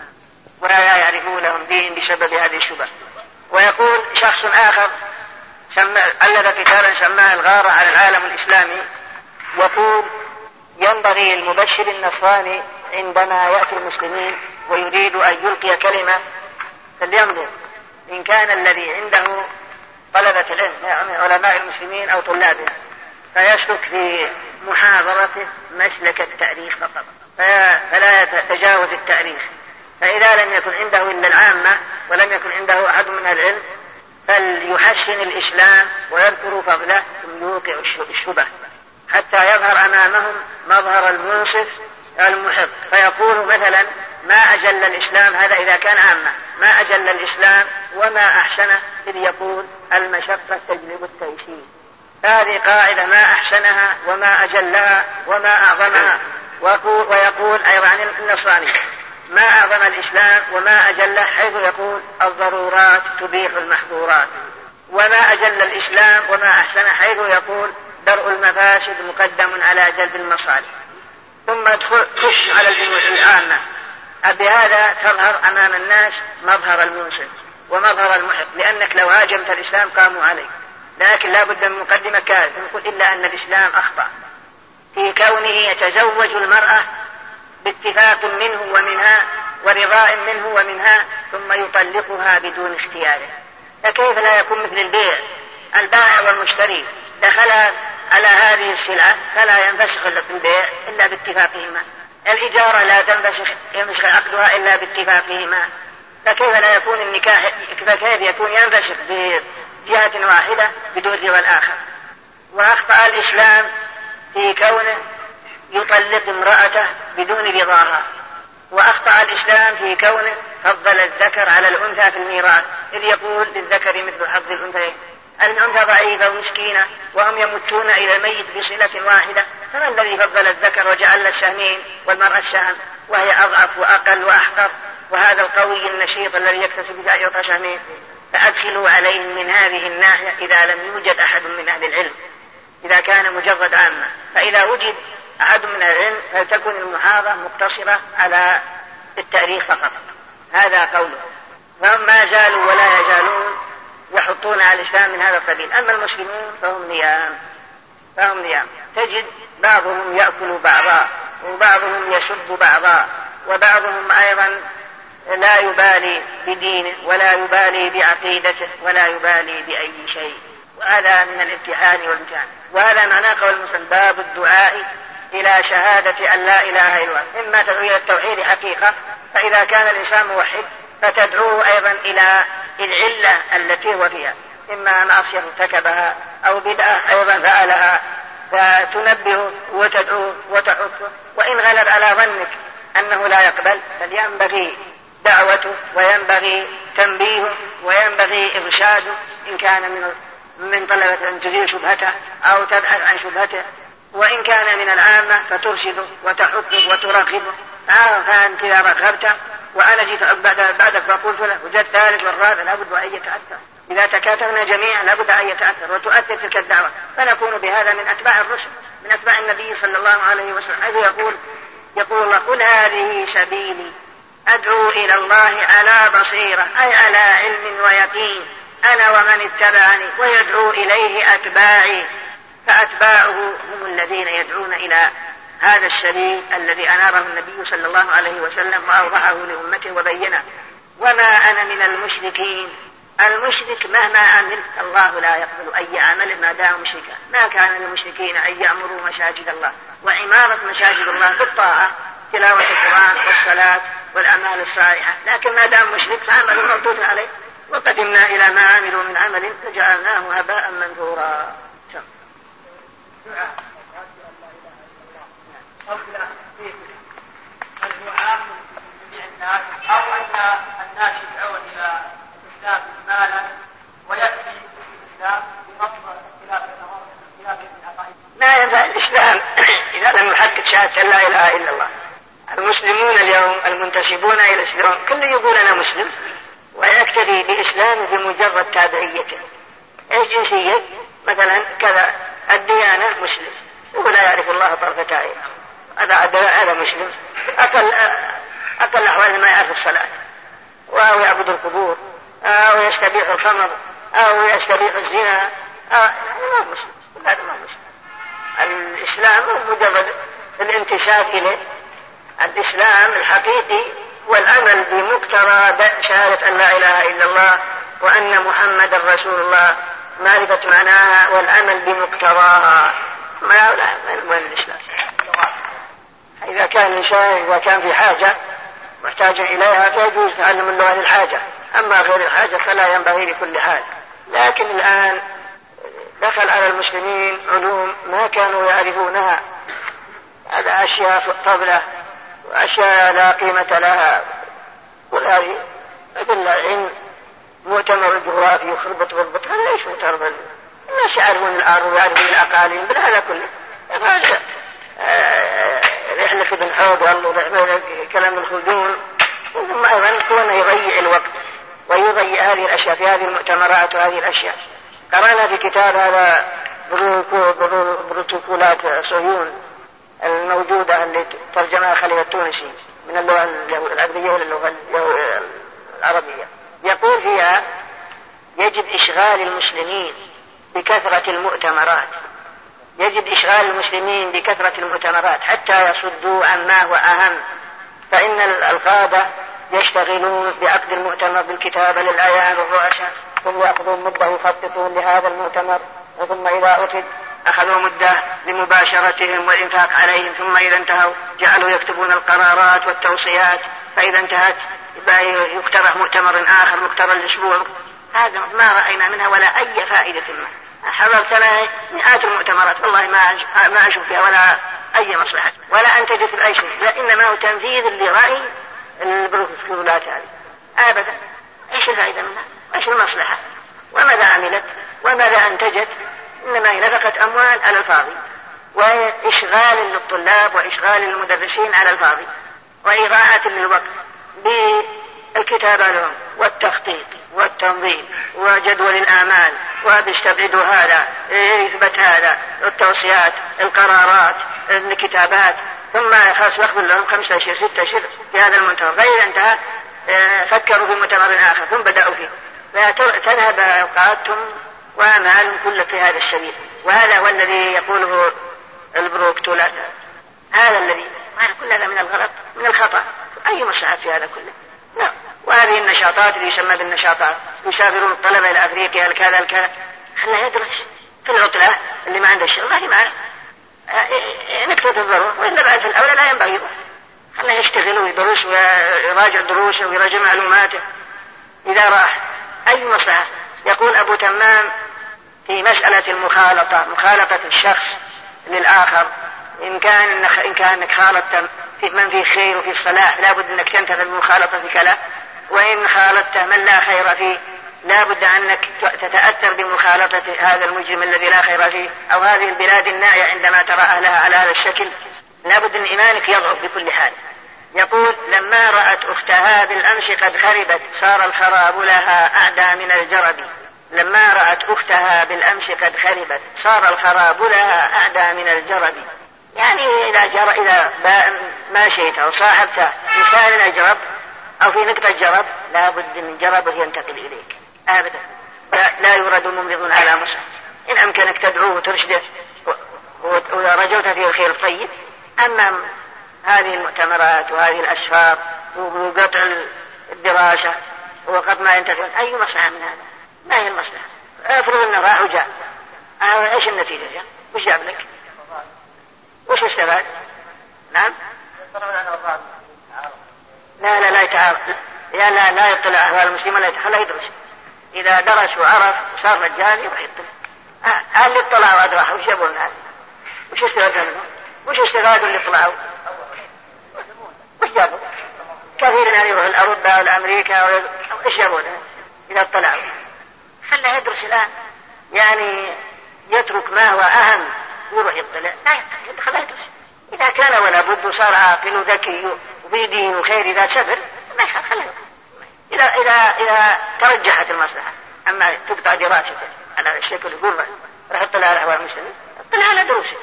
Speaker 1: ولا يعرفوا لهم دين بسبب هذه الشبه ويقول شخص آخر سمى ألف كتابا سماه الغارة على العالم الإسلامي وقول ينبغي المبشر النصراني عندما يأتي المسلمين ويريد أن يلقي كلمة فلينظر إن كان الذي عنده طلبة العلم يعني علماء المسلمين أو طلابه فيسلك في محاضرته مسلك التاريخ فقط فلا يتجاوز التاريخ فإذا لم يكن عنده إلا العامة ولم يكن عنده أحد من العلم فليحسن الإسلام ويذكر فضله ثم يوقع الشبه حتى يظهر أمامهم مظهر المنصف المحب فيقول مثلا ما أجل الإسلام هذا إذا كان عامة ما أجل الإسلام وما أحسنه إذ يقول المشقة تجلب التيسير هذه قاعدة ما أحسنها وما أجلها وما أعظمها ويقول أيضا عن النصراني ما أعظم الإسلام وما أجله حيث يقول الضرورات تبيح المحظورات وما أجل الإسلام وما أحسنه حيث يقول درء المفاسد مقدم على جلب المصالح ثم تخش على الجموع العامة بهذا تظهر أمام الناس مظهر المنصف ومظهر المحق لأنك لو هاجمت الإسلام قاموا عليك لكن لا بد من مقدمة كاذبة نقول إلا أن الإسلام أخطأ في كونه يتزوج المرأة باتفاق منه ومنها ورضاء منه ومنها ثم يطلقها بدون اختياره فكيف لا يكون مثل البيع البائع والمشتري دخلها على هذه السلعة فلا ينفسخ البيع إلا باتفاقهما الإجارة لا تنفسخ ينفسخ عقدها إلا باتفاقهما فكيف لا يكون النكاح فكيف يكون ينفسخ بجهة واحدة بدون رضا الآخر وأخطأ الإسلام في كونه يطلق امرأته بدون رضاها وأخطأ الإسلام في كونه فضل الذكر على الأنثى في الميراث إذ يقول للذكر مثل حظ الأنثيين الأنثى ضعيفة مسكينة وهم يمتون إلى الميت بصلة واحدة فما الذي فضل الذكر وجعل الشهمين والمرأة الشهم وهي أضعف وأقل وأحقر وهذا القوي النشيط الذي يكتسب يعطى شهمين فأدخلوا عليهم من هذه الناحية إذا لم يوجد أحد من أهل العلم إذا كان مجرد عامة فإذا وجد أحد من العلم فلتكن المحاضرة مقتصرة على التاريخ فقط هذا قوله فهم ما زالوا ولا يزالون يحطون على الإسلام من هذا القبيل أما المسلمون فهم نيام فهم نيام تجد بعضهم يأكل بعضا وبعضهم يسب بعضا وبعضهم أيضا لا يبالي بدينه ولا يبالي بعقيدته ولا يبالي بأي شيء وهذا من الامتحان والامتحان وهذا معناه قول المسلم باب الدعاء إلى شهادة أن لا إله إلا الله إما تدعو إلى التوحيد حقيقة فإذا كان الإنسان موحد فتدعوه أيضا إلى العلة التي هو فيها إما معصية ارتكبها أو بدعة أيضا فعلها فتنبهه وتدعوه وتحثه وإن غلب على ظنك أنه لا يقبل فلينبغي دعوته وينبغي تنبيهه وينبغي إرشاده إن كان من من طلبة أن تزيل شبهته أو تبحث عن شبهته وإن كان من العامة فترشده وتحثه وترغبه آه فلان كذا رغبته وأنا جيت بعد بعدك فقلت له وجدت الثالث والرابع لابد ان يتأثر إذا تكاتفنا جميعا لابد أن يتأثر وتؤثر تلك الدعوة فنكون بهذا من أتباع الرسل من أتباع النبي صلى الله عليه وسلم حيث يقول يقول الله قل هذه سبيلي أدعو إلى الله على بصيرة أي على علم ويقين أنا ومن اتبعني ويدعو إليه أتباعي فأتباعه هم الذين يدعون إلى هذا الشريك الذي أناره النبي صلى الله عليه وسلم وأوضحه لأمته وبينه وما أنا من المشركين المشرك مهما عمل الله لا يقبل أي عمل ما دام مشركا ما كان للمشركين أن يعمروا مساجد الله وعمارة مساجد الله بالطاعة تلاوة القرآن والصلاة والأعمال الصالحة لكن ما دام مشرك فعمله مردود عليه وقدمنا إلى ما عملوا من عمل فجعلناه هباء منثورا أو فيه هل هو عام لجميع الناس أو أن الناس يدعون إلى الإسلام إجمالا ويكفي الإسلام بفضل خلاف لا ينفع الإسلام [clears throat] إذا لم يحقق شهادة لا إله إلا الله المسلمون اليوم المنتسبون إلى الإسلام كل يقول أنا مسلم ويكتفي بإسلامه بمجرد تابعيته إيش جنسية مثلا كذا الديانة مسلم ولا يعرف الله طرفة عين هذا هذا مسلم أكل أكل أحوال ما يعرف الصلاة أو يعبد القبور أو يستبيح الخمر أو يستبيح الزنا هذا ما هو مسلم هذا ما هو مسلم الإسلام مو مجرد الانتساب إليه الإسلام الحقيقي والعمل بمقتضى شهادة أن لا إله إلا الله وأن محمدا رسول الله معرفة معناها والعمل بمقتضاها ما لا من الإسلام إذا كان الإنسان إذا كان في حاجة محتاج إليها فيجوز تعلم اللغة للحاجة أما غير الحاجة فلا ينبغي لكل حال لكن الآن دخل على المسلمين علوم ما كانوا يعرفونها هذا أشياء فضلة وأشياء لا قيمة لها وهذه مثل علم مؤتمر الجغرافي يخربط بربط هذا ايش مؤتمر الناس يعرفون الارض ويعرفون الاقاليم بل هذا كله رحلة ابن حوض كلام الخلدون ثم أيضا انه يضيع الوقت ويضيع هذه الأشياء في هذه المؤتمرات وهذه الأشياء قرأنا في كتاب هذا بروتوكولات صهيون الموجودة اللي ترجمها خليل التونسي من اللغة العربية إلى اللغة العربية يقول فيها يجب إشغال المسلمين بكثرة المؤتمرات يجب إشغال المسلمين بكثرة المؤتمرات حتى يصدوا عما هو أهم فإن القادة يشتغلون بعقد المؤتمر بالكتابة للأيام الرؤساء ثم يأخذون مدة يخططون لهذا المؤتمر وثم إذا أتد أخذوا مدة لمباشرتهم والإنفاق عليهم ثم إذا انتهوا جعلوا يكتبون القرارات والتوصيات فإذا انتهت يقترح مؤتمر آخر مقترح الأسبوع هذا ما رأينا منها ولا أي فائدة منه حضرت أنا مئات المؤتمرات والله ما ما أشوف فيها ولا أي مصلحة ولا أنتج في أي شيء إنما هو تنفيذ لرأي البروفيسورات هذه أبدا إيش الفائدة منها؟ إيش المصلحة؟ وماذا عملت؟ وماذا أنتجت؟ إنما هي نفقت أموال على الفاضي وإشغال للطلاب وإشغال للمدرسين على الفاضي وإضاعة للوقت بالكتابة لهم والتخطيط والتنظيم وجدول الآمال وهذا استبعد هذا يثبت هذا التوصيات القرارات الكتابات ثم خلاص نخبر لهم خمسة أشهر ستة أشهر في هذا المنتظر فإذا انتهى آه، فكروا في متمر آخر ثم بدأوا فيه فتذهب أوقاتهم وأمالهم كلها في هذا السبيل وهذا هو الذي يقوله البروك هذا الذي كل هذا من الغلط من الخطأ أي مصلحة في هذا كله نعم وهذه النشاطات اللي يسمى بالنشاطات يسافرون الطلبة إلى أفريقيا الكذا الكذا خلنا يدرس في العطلة اللي ما عنده شغل هذه معنا نكتة الضرورة وإن بعد في الأولى لا ينبغي خلنا يشتغل ويدرس ويراجع دروسه ويراجع معلوماته إذا راح أي مصلحة يقول أبو تمام في مسألة المخالطة مخالطة الشخص للآخر إن كان إن كانك خالطت في من فيه خير وفيه صلاح لابد أنك تنتبه بالمخالطة في كلام وإن خالطت من لا خير فيه لا بد أنك تتأثر بمخالطة هذا المجرم الذي لا خير فيه أو هذه البلاد النائية عندما ترى أهلها على هذا الشكل لا بد أن إيمانك يضعف بكل حال يقول لما رأت أختها بالأمس قد خربت صار الخراب لها أعدى من الجرب لما رأت أختها بالأمس قد خربت صار الخراب لها أعدى من الجرب يعني إذا جرى إذا شئت أو صاحبت إنسان أجرب أو في نقطة جرب لا بد من جربه ينتقل إليك أبدا لا يرد ممرض على مصر إن أمكنك تدعوه وترشده ورجوت فيه الخير الطيب أما هذه المؤتمرات وهذه الأسفار وقطع الدراسة وقد ما ينتقل أي مصلحة من هذا ما هي المصلحة افرض أنه راح وجاء آه، ايش النتيجة جاء وش جاب لك وش استفاد نعم لا لا لا يتعارض لا لا لا يطلع على المسلمين لا يتخلى يدرس إذا درس وعرف وصار مجاني يروح يطلع آه، هل اللي اطلعوا أدراح وش يبون هذا وش استفادوا منهم وش استفادوا اللي طلعوا وش يبون كثير يعني يروحوا لأوروبا والأمريكا ايش يبون إذا اطلعوا خله يدرس الآن يعني يترك ما هو أهم ويروح يطلع لا يطلع خله يدرس إذا كان ولا بد وصار عاقل وذكي وفي دين وخير إذا شبر ما خليه إذا إذا إذا ترجحت المصلحة أما تقطع دراسته على الشكل يقول راح اطلع على أحوال المسلمين اطلع على دروسك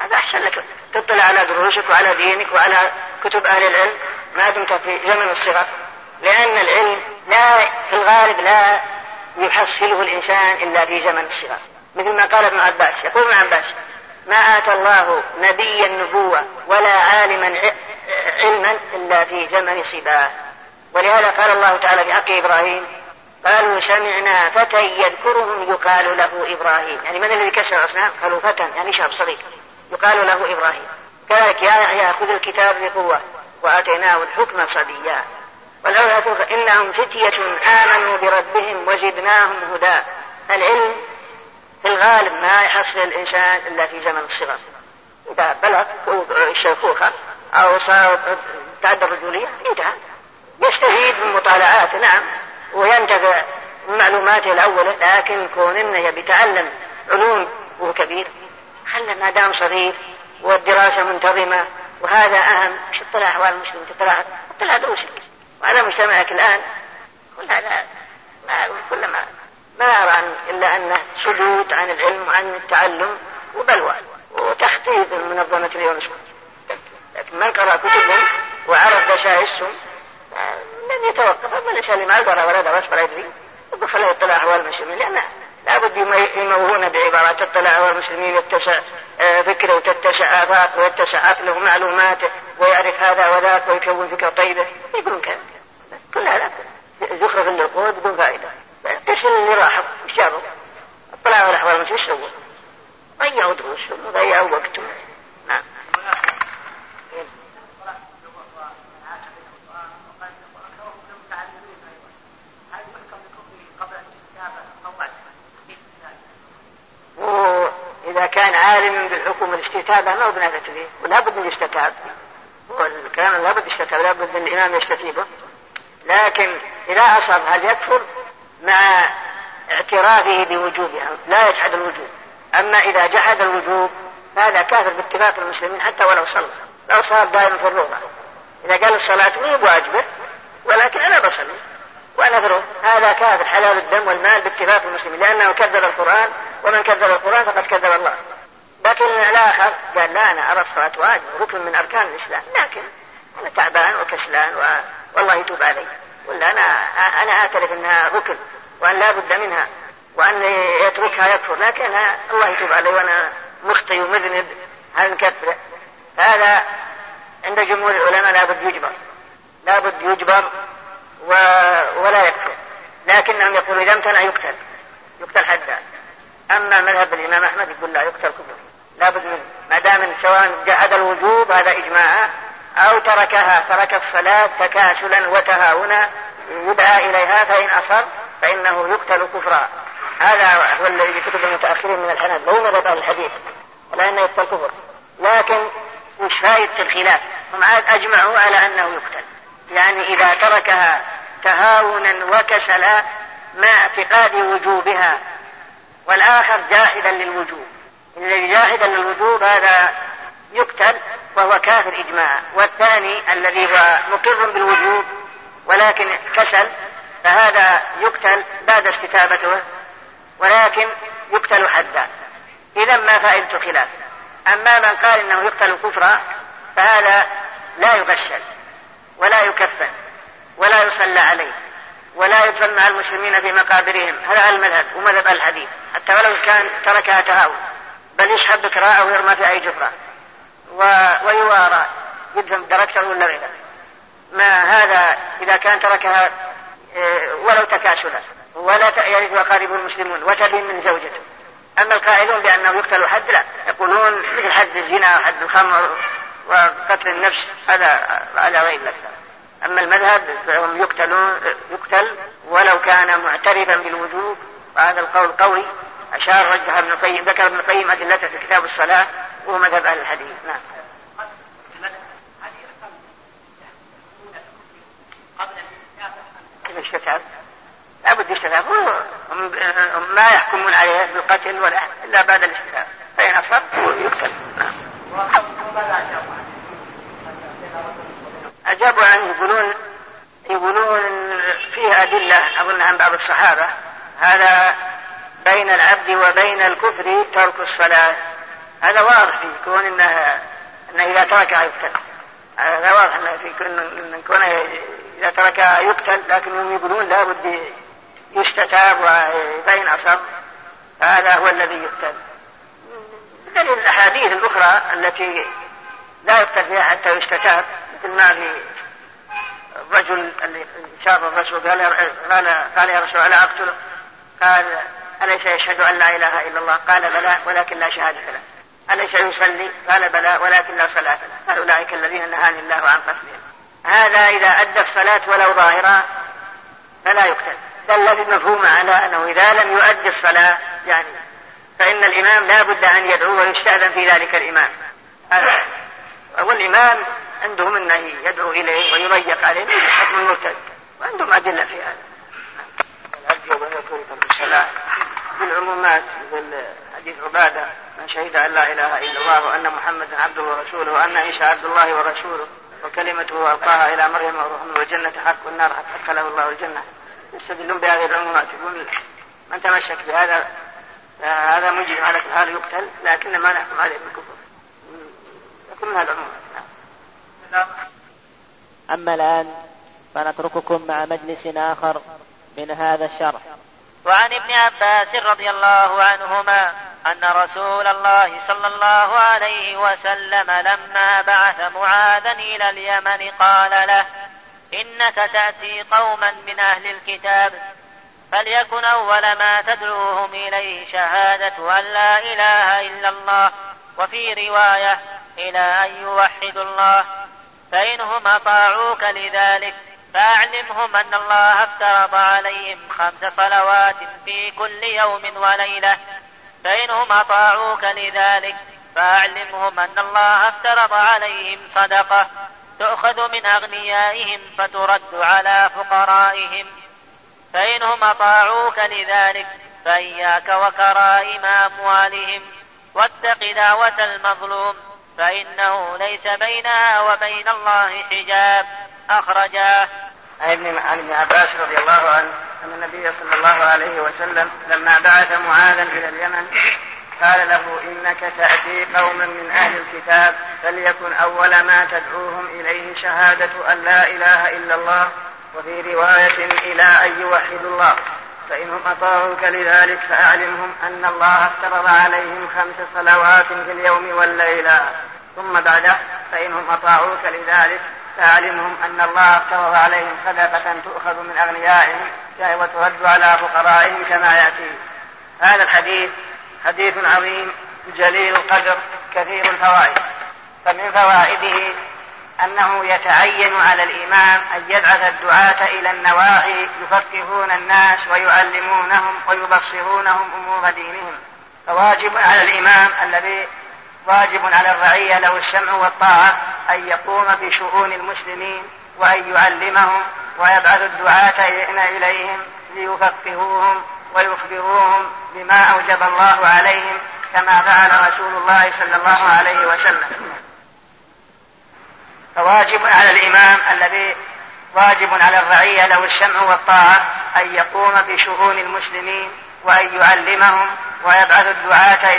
Speaker 1: هذا أحسن لك تطلع على دروسك وعلى دينك وعلى كتب أهل العلم ما دمت في زمن الصغر لأن العلم لا في الغالب لا يحصله الإنسان إلا في زمن الصغر مثل ما قال ابن عباس يقول ابن عباس ما آتى الله نبيا نبوة ولا عالما علما إلا في زمن صباه ولهذا قال الله تعالى في حق إبراهيم قالوا سمعنا فتى يذكرهم يقال له إبراهيم يعني من الذي كسر الأصنام قالوا فتى يعني شاب صغير يقال له إبراهيم كذلك يا يحيى خذ الكتاب بقوة وآتيناه الحكم صبيا والأولى إنهم فتية آمنوا بربهم وزدناهم هدى العلم في الغالب ما يحصل الإنسان إلا في زمن الصغر إذا بلغ الشيخوخة أو تعدى الرجولية انتهى يستفيد من مطالعاته نعم وينتفع من معلوماته الأولى لكن كون إنه يبي يتعلم علوم وهو كبير خله ما دام صغير والدراسة منتظمة وهذا أهم مش اطلاع أحوال المسلمين تطلع اطلاع دروسك وعلى مجتمعك الآن كل هذا ما كل ما ما أرى إلا أنه سدود عن العلم وعن التعلم وبلوى وتخطيط منظمة اليونسكو لكن من قرأ كتبهم وعرف بشائشهم آه، لن يتوقف أما الإنسان اللي ما قرأ ولا درس ولا يدري يضيف يطلع اطلاع أحوال المسلمين لأن لابد يموهون بعبارات تطلع أحوال المسلمين يتسع فكره آه، وتتسع آفاقه ويتسع عقله ومعلوماته ويعرف هذا وذاك ويكون فكرة طيبة يقولون كذا كل هذا زخرف النقود بدون فائدة ايش اللي راحوا؟ ايش جابوا؟ طلعوا الأحوال المسلمين ايش سووا؟ ضيعوا دروسهم وضيعوا وقتهم وإذا كان عالما بالحكم الاستتابة ما بنا فيه ولا بد من يستتاب والكلام لا بد يستتاب لا بد أن الإمام يستتيبه لكن إذا أصاب هل يكفر مع اعترافه بوجوبها يعني لا يجحد الوجوب أما إذا جحد الوجوب فهذا كافر باتفاق المسلمين حتى ولو صلى لو صار دائما في الروضة إذا قال الصلاة مو بواجبة ولكن أنا بصلي ونذره هذا كافر حلال الدم والمال باتفاق المسلمين لأنه كذب القرآن ومن كذب القرآن فقد كذب الله لكن الآخر قال لا أنا أرى الصلاة واجب ركن من أركان الإسلام لكن أنا تعبان وكسلان و... والله يتوب علي ولا أنا أنا أعترف أنها ركن وأن لا بد منها وأن يتركها يكفر لكن الله يتوب علي وأنا مخطئ ومذنب هل نكفر هذا عند جمهور العلماء لابد يجبر لابد يجبر و... ولا يكفر لكنهم يقولون إذا امتنع يقتل يقتل حدا أما مذهب الإمام أحمد يقول لا يقتل كله لابد منه ما دام سواء جحد الوجوب هذا إجماعا أو تركها ترك الصلاة تكاسلا وتهاونا يدعى إليها فإن أصر فإنه يقتل كفرا هذا هو الذي كتب المتأخرين من الحنف لو نبط الحديث على انه يقتل كفر لكن مش فائدة الخلاف هم عاد أجمعوا على أنه يقتل يعني إذا تركها تهاونا وكسلا مع اعتقاد وجوبها والآخر جاحدا للوجوب الذي جاحدا للوجوب هذا يقتل وهو كافر إجماعا والثاني الذي هو مقر بالوجوب ولكن كسل فهذا يقتل بعد استتابته ولكن يقتل حدا إذا ما فائدة خلاف أما من قال إنه يقتل كفرا فهذا لا يغشل ولا يكفن ولا يصلى عليه ولا مع المسلمين في مقابرهم هذا المذهب ومذهب الحديث حتى ولو كان تركها تهاون بل يسحب بكراء ويرمى في أي جفرة و... ويوارى يدفن بدركته ولا غيره ما هذا إذا كان تركها إيه، ولو تكاسلا ولا يرث يعني اقارب المسلمون وتبين من زوجته أما القائلون بأنه يقتل حد لا يقولون مثل حد الزنا وحد الخمر وقتل النفس هذا على غير الاكثر أما المذهب فهم يقتلون يقتل ولو كان معترفا بالوجوب وهذا القول قوي أشار رجح ابن القيم ذكر ابن القيم أدلته في كتاب الصلاة وهو مذهب أهل الحديث نعم كيف يشتتاب؟ لابد يشتتاب هم ما يحكمون عليه بالقتل ولا إلا بعد الاشتتاب فإن أصاب يقتل نعم أجابوا عنه يقولون يقولون فيه أدلة أظن عن بعض الصحابة هذا بين العبد وبين الكفر ترك الصلاة هذا واضح في كون إنه, إنه إذا تركها يقتل هذا واضح إنه في كون كونه إذا تركها يقتل لكنهم يقولون لا بد يستتاب وبين أصب هذا هو الذي يقتل من الأحاديث الأخرى التي لا يقتل فيها حتى يستتاب مثل ما في الرجل اللي شاف الرسول قال قال قال يا رسول الله اقتله قال اليس يشهد ان لا اله الا الله قال بلى ولكن لا شهاده له اليس يصلي قال بلى ولكن لا صلاه له قال اولئك الذين نهاني الله عن قتلهم هذا اذا ادى الصلاه ولو ظاهرا فلا يقتل دلت مفهوم على انه اذا لم يؤد الصلاه يعني فان الامام لا بد ان يدعو ويستاذن في ذلك الامام والامام عندهم النهي يدعو إليه ويضيق عليه حكم المرتد وعندهم أدلة في هذا بالعمومات يقول حديث عبادة من شهد أن لا إله إلا الله وأن محمدا عبده ورسوله وأن عيسى عبد الله ورسوله وكلمته ألقاها إلى مريم وروح من والجنة حق والنار حق له الله الجنة يستدلون بهذه العمومات يقول من تمسك بهذا هذا مجرم على كل حال يقتل لكن ما نحكم عليه بالكفر يكون هذا العمومات
Speaker 3: أما الآن فنترككم مع مجلس آخر من هذا الشرح وعن ابن عباس رضي الله عنهما أن رسول الله صلى الله عليه وسلم لما بعث معاذا إلى اليمن قال له إنك تأتي قوما من أهل الكتاب فليكن أول ما تدعوهم إليه شهادة أن لا إله إلا الله وفي رواية إلى أن يوحدوا الله فإنهم أطاعوك لذلك فأعلمهم أن الله افترض عليهم خمس صلوات في كل يوم وليلة فإنهم أطاعوك لذلك فأعلمهم أن الله افترض عليهم صدقة تؤخذ من أغنيائهم فترد على فقرائهم فإنهم أطاعوك لذلك فإياك وكرائم أموالهم واتق دعوة المظلوم فإنه ليس بينها وبين الله حجاب أخرجاه عن ابن عن ابن عباس رضي الله عنه أن النبي صلى الله عليه وسلم لما بعث معاذا إلى اليمن قال له إنك تأتي قوما من أهل الكتاب فليكن أول ما تدعوهم إليه شهادة أن لا إله إلا الله وفي رواية إلى أن يوحدوا الله فإنهم أطاعوك لذلك فأعلمهم أن الله افترض عليهم خمس صلوات في اليوم والليلة ثم بعده فإنهم أطاعوك لذلك فأعلمهم أن الله افترض عليهم صدقة تؤخذ من أغنيائهم وترد على فقرائهم كما يأتي هذا الحديث حديث عظيم جليل القدر كثير الفوائد فمن فوائده أنه يتعين على الإمام أن يبعث الدعاة إلى النواحي يفقهون الناس ويعلمونهم ويبصرونهم أمور دينهم فواجب على الإمام الذي واجب على الرعية له السمع والطاعة أن يقوم بشؤون المسلمين وأن يعلمهم ويبعث الدعاة إليهم ليفقهوهم ويخبروهم بما أوجب الله عليهم كما فعل رسول الله صلى الله عليه وسلم فواجب على الإمام الذي واجب على الرعية له الشمع والطاعة أن يقوم بشؤون المسلمين وأن يعلمهم ويبعث الدعاة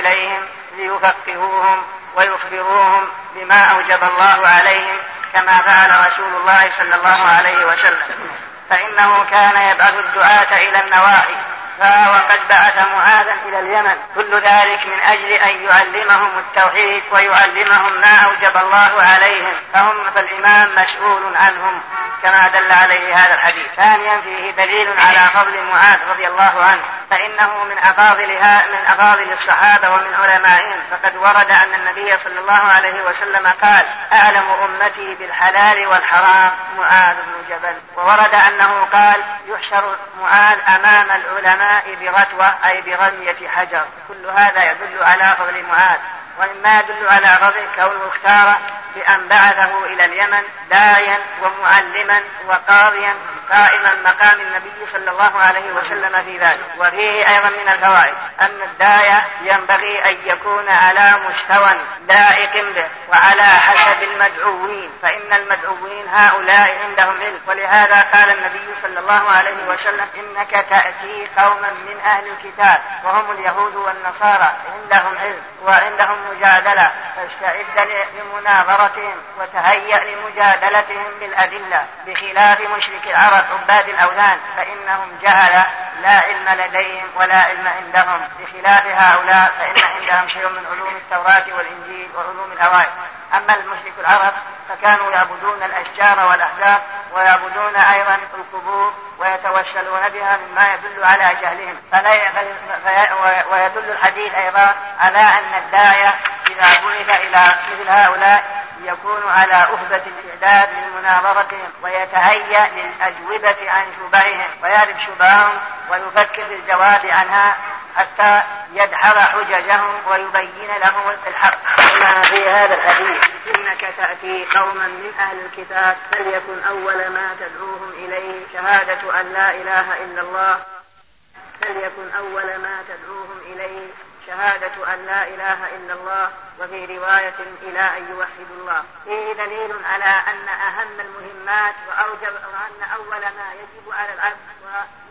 Speaker 3: إليهم ليفقهوهم ويخبروهم بما أوجب الله عليهم كما فعل رسول الله صلى الله عليه وسلم فإنه كان يبعث الدعاة إلى النواحي موسى وقد بعث معاذا إلى اليمن كل ذلك من أجل أن يعلمهم التوحيد ويعلمهم ما أوجب الله عليهم فهم فالإمام مسؤول عنهم كما دل عليه هذا الحديث ثانيا فيه دليل على فضل معاذ رضي الله عنه فإنه من أفاضلها من أفاضل الصحابة ومن علمائهم فقد ورد أن النبي صلى الله عليه وسلم قال أعلم أمتي بالحلال والحرام معاذ بن جبل وورد أنه قال يحشر معاذ أمام العلماء الماء بغتوة أي برمية حجر كل هذا يدل على فضل معاذ ومما يدل على غضب كونه اختار بأن بعثه إلى اليمن داعيا ومعلما وقاضيا قائما مقام النبي صلى الله عليه وسلم في ذلك وفيه أيضا من الفوائد أن الداعي ينبغي أن يكون على مستوى لائق به وعلى حسب المدعوين فإن المدعوين هؤلاء عندهم علم ولهذا قال النبي صلى الله عليه وسلم إنك تأتي قوما من أهل الكتاب وهم اليهود والنصارى عندهم علم وعندهم المجادلة فاستعد لمناظرتهم وتهيأ لمجادلتهم بالأدلة بخلاف مشرك العرب عباد الأوثان فإنهم جهل لا علم لديهم ولا علم عندهم بخلاف هؤلاء فإن عندهم شيء من علوم التوراة والإنجيل وعلوم الهوائي أما المشرك العرب فكانوا يعبدون الأشجار والأحجار ويعبدون أيضا القبور ويتوسلون بها مما يدل على جهلهم ويدل الحديث أيضا على أن الداعية إذا بعث إلى مثل هؤلاء يكون على أهبة الاستعداد لمناظرتهم ويتهيأ للأجوبة عن شبههم ويعرف شبههم ويفكر في الجواب عنها حتى يدحر حججهم ويبين لهم الحق كما في هذا الحديث إنك تأتي قوما من أهل الكتاب فليكن أول ما تدعوهم إليه شهادة أن لا إله إلا الله فليكن أول ما تدعوهم إليه شهادة أن لا إله إلا الله وفي رواية إلى أن يوحد الله فيه دليل على أن أهم المهمات وأوجب وأن أول ما يجب على العبد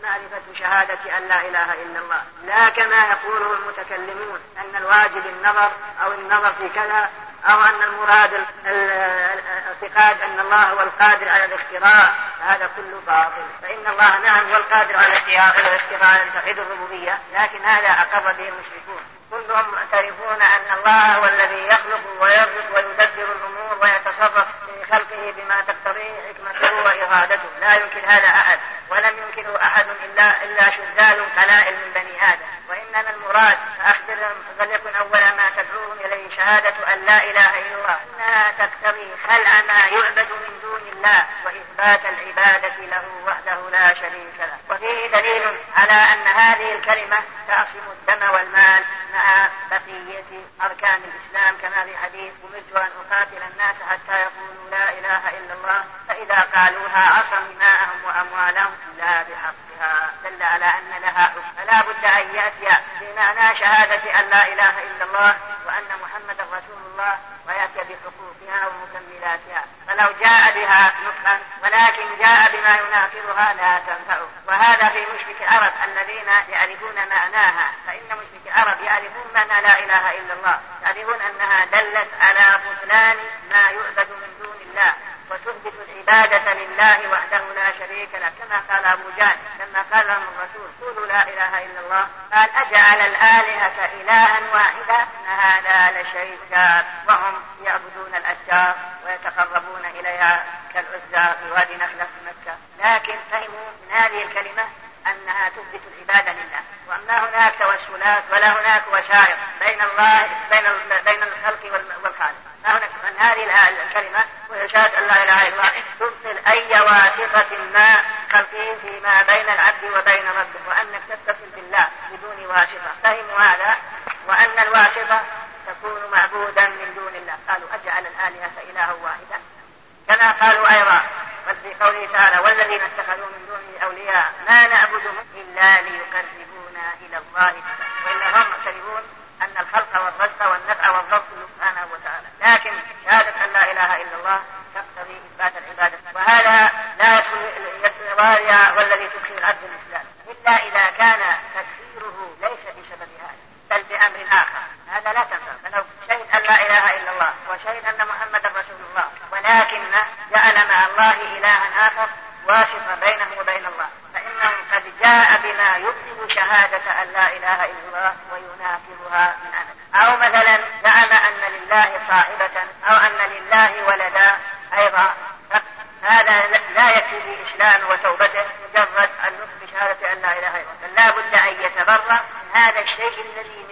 Speaker 3: معرفة شهادة أن لا إله إلا الله لا كما يقوله المتكلمون أن الواجب النظر أو النظر في كذا أو أن المراد الاعتقاد أن الله هو القادر على الاختراع فهذا كله باطل فإن الله نعم هو القادر على استيعاب واستيعاب لتوحيد الربوبية لكن هذا أقر به المشركون كلهم معترفون أن الله هو الذي يخلق ويرزق ويدبر الأمور ويتصرف في خلقه بما تقتضيه حكمته وإرادته لا يمكن هذا أحد ولم يمكنه أحد إلا إلا شذال قلائل من بني آدم وإنما المراد فأخبرهم فليكن أول ما تدعوهم إليه شهادة أن لا إله إلا الله إنها تقتضي خلع ما يعبد من لله وإثبات العبادة له وحده لا شريك له وفيه دليل على أن هذه الكلمة تعصم الدم والمال مع بقية أركان الإسلام كما في حديث أمرت أن أقاتل الناس حتى يقولوا لا إله إلا الله فإذا قالوها عصم دماءهم وأموالهم لا بحقها دل على أن لها حكم فلا بد أن يأتي بمعنى شهادة أن لا إله إلا الله وأن محمدا رسول الله ويأتي بحكم فلو جاء بها نطقا ولكن جاء بما يناقضها لا تنفعه وهذا في مشرك العرب الذين يعرفون معناها فإن مشرك العرب يعرفون معنى لا إله إلا الله يعرفون أنها دلت على بطلان ما يعبد من دون الله وتثبت العبادة لله وحده لا شريك له كما قال أبو جهل لما قال لهم الرسول قولوا لا إله إلا الله قال أجعل الآلهة إلها واحدا إن هذا لشيء وهم يعبدون الأشجار ويتقربون إليها كالعزى في وادي نخلة في مكة لكن فهموا من هذه الكلمة أنها تثبت العبادة لله وأما هناك توسلات ولا هناك وشائط بين الله بين بين الخلق والخالق ما هناك من هذه الكلمة وشهادة أن لا إله إلا الله تبطل أي واثقة ما خلقه فيما بين العبد وبين ربه وأنك تتصل بالله بدون واثقة فهموا هذا وأن الواثقة يكون معبودا من دون الله قالوا أجعل الآلهة إلها واحدا كما قالوا أيضا بل في قوله تعالى والذين اتخذوا من دونه أولياء ما نعبدهم إلا ليقربونا إلى الله وإلا هم معترفون أن الخلق والرزق والنفع والضبط سبحانه وتعالى لكن شهادة أن لا إله إلا الله تقتضي إثبات العبادة وهذا لا يدخل الضارع والذي تكفي العبد الإسلام إلا إذا كان تكفيره ليس بسبب هذا بل بأمر آخر هذا لا تنفع الله إلها آخر واشف بينه وبين الله فإنه قد جاء بما يبطل شهادة أن لا إله إلا الله وينافرها من أبدا أو مثلا زعم أن لله صاحبة أو أن لله ولدا أيضا هذا لا يكفي بإسلام وتوبته مجرد أن يثبت شهادة أن لا إله إلا الله بل لا بد أن يتبرأ من هذا الشيء الذي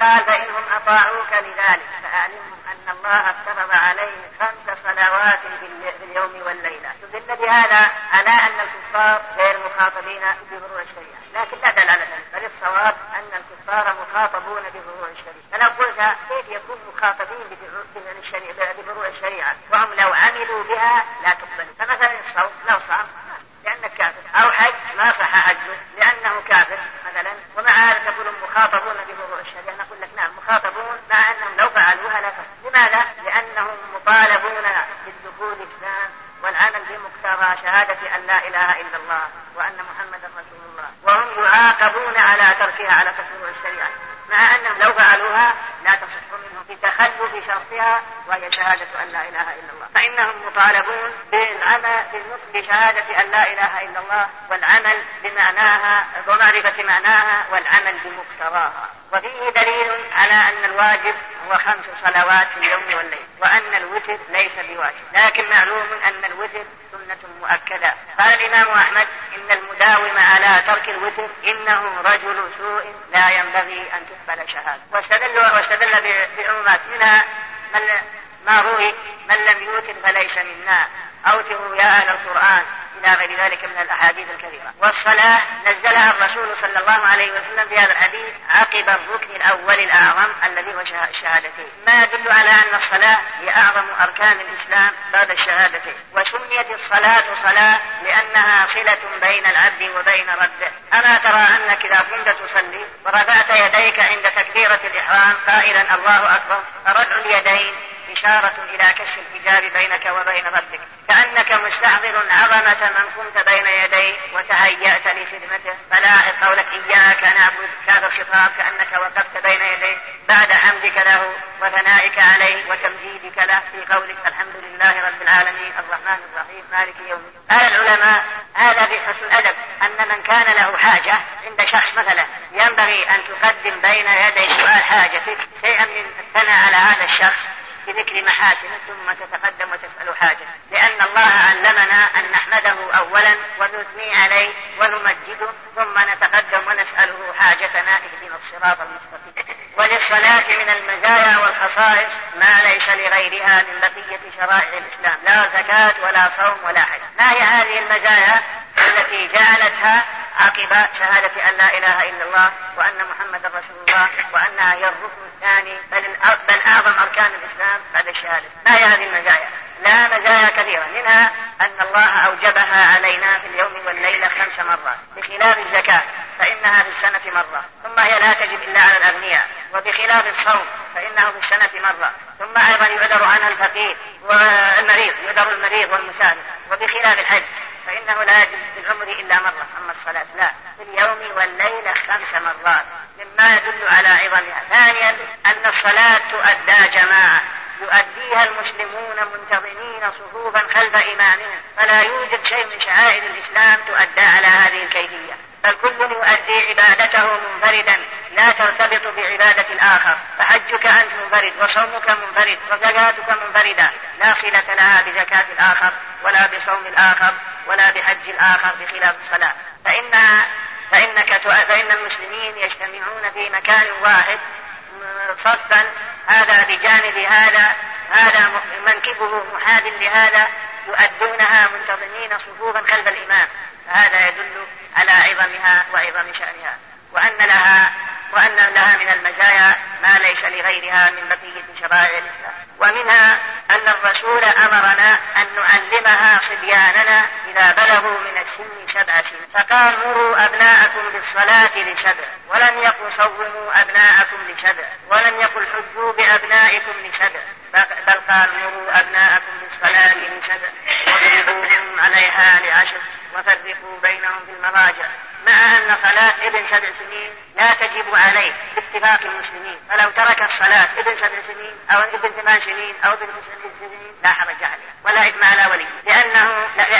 Speaker 3: قال فإنهم أطاعوك لذلك فأعلمهم أن الله افترض عليهم خمس صلوات في اليوم والليلة تدل بهذا على أن الكفار غير مخاطبين بفروع الشريعة لكن لا دلالة بل الصواب أن الكفار مخاطبون بفروع الشريعة فلو قلت كيف يكون الله والعمل بمعناها ومعرفة معناها والعمل بمقتضاها وفيه دليل على أن الواجب هو خمس صلوات في اليوم والليل وأن الوتر ليس بواجب لكن معلوم أن الوتر سنة مؤكدة قال الإمام أحمد إن المداوم على ترك الوتر إنه رجل سوء لا ينبغي أن تقبل شهادة واستدل واستدل بعمومات منها ما روي من لم يوتر فليس منا بذلك من الأحاديث الكثيرة والصلاة نزلها الرسول صلى الله عليه وسلم في هذا الحديث عقب الركن الأول الأعظم الذي هو الشهادتين ما يدل على أن الصلاة هي أعظم أركان الإسلام بعد الشهادتين وسميت الصلاة صلاة لأنها صلة بين العبد وبين ربه أما ترى أنك إذا كنت تصلي ورفعت يديك عند تكبيرة الإحرام قائلا الله أكبر فردع اليدين إشارة إلى كشف الحجاب بينك وبين ربك وتعظم عظمة من كنت بين يديه وتهيأت لخدمته فلا قولك إياك نعبد هذا الخطاب كأنك وقفت بين يديه بعد حمدك له وثنائك عليه وتمجيدك له في قولك الحمد لله رب العالمين الرحمن الرحيم مالك يوم الدين قال العلماء هذا في حسن الأدب أن من كان له حاجة عند شخص مثلا ينبغي أن تقدم بين يدي سؤال حاجتك شيئا من الثناء على هذا الشخص بذكر محاسنه ثم تتقدم وتسأل حاجتك الله علمنا أن نحمده أولا ونثني عليه ونمجده ثم نتقدم ونسأله حاجتنا اهدنا الصراط المستقيم وللصلاة من المزايا والخصائص ما ليس لغيرها من بقية شرائع الإسلام لا زكاة ولا صوم ولا حج ما هي هذه المزايا التي جعلتها عقب شهادة أن لا إله إلا الله وأن محمد رسول الله وأنها هي الركن الثاني بل, بل أعظم أركان الإسلام بعد الشهادة ما هي هذه المزايا لا مزايا كثيرة منها أن الله أوجبها علينا في اليوم والليلة خمس مرات بخلاف الزكاة فإنها في السنة مرة ثم هي لا تجب إلا على الأغنياء وبخلاف الصوم فإنه في السنة مرة ثم أيضا يعذر عنها الفقير والمريض يعذر المريض والمسافر وبخلاف الحج فإنه لا يجب في العمر إلا مرة أما الصلاة لا في اليوم والليلة خمس مرات مما يدل على عظمها ثانيا أن الصلاة تؤدى جماعة يؤديها المسلمون منتظمين صفوفا خلف إمامهم فلا يوجد شيء من شعائر الإسلام تؤدى على هذه الكيفية بل كل يؤدي عبادته منفردا لا ترتبط بعبادة الآخر فحجك أنت منفرد وصومك منفرد وزكاتك منفردة لا صلة لها بزكاة الآخر ولا بصوم الآخر ولا بحج الآخر بخلاف الصلاة فإن فإنك فإن المسلمين يجتمعون في مكان واحد صفا هذا بجانب هذا هذا منكبه محاد لهذا يؤدونها منتظمين صفوفا خلف الإمام فهذا يدل على عظمها وعظم شأنها وأن لها وأن لها من المزايا ما ليس لغيرها من بقية شرائع الإسلام ومنها أن الرسول أمرنا أن نعلمها صبياننا إذا بلغوا من السن سبع سنين فقال مروا أبناءكم بالصلاة لسبع ولم يقل صوموا أبناءكم لسبع ولم يقل حجوا بأبنائكم لسبع بل قال مروا أبناءكم بالصلاة لسبع واضربوهم عليها لعشر وفرقوا بينهم في المضاجع مع أن صلاة ابن سبع سنين لا تجب عليه باتفاق المسلمين فلو ترك الصلاة ابن سبع سنين أو ابن ثمان سنين أو ابن سبع سنين لا حرج عليه ولا إثم على ولي لأنه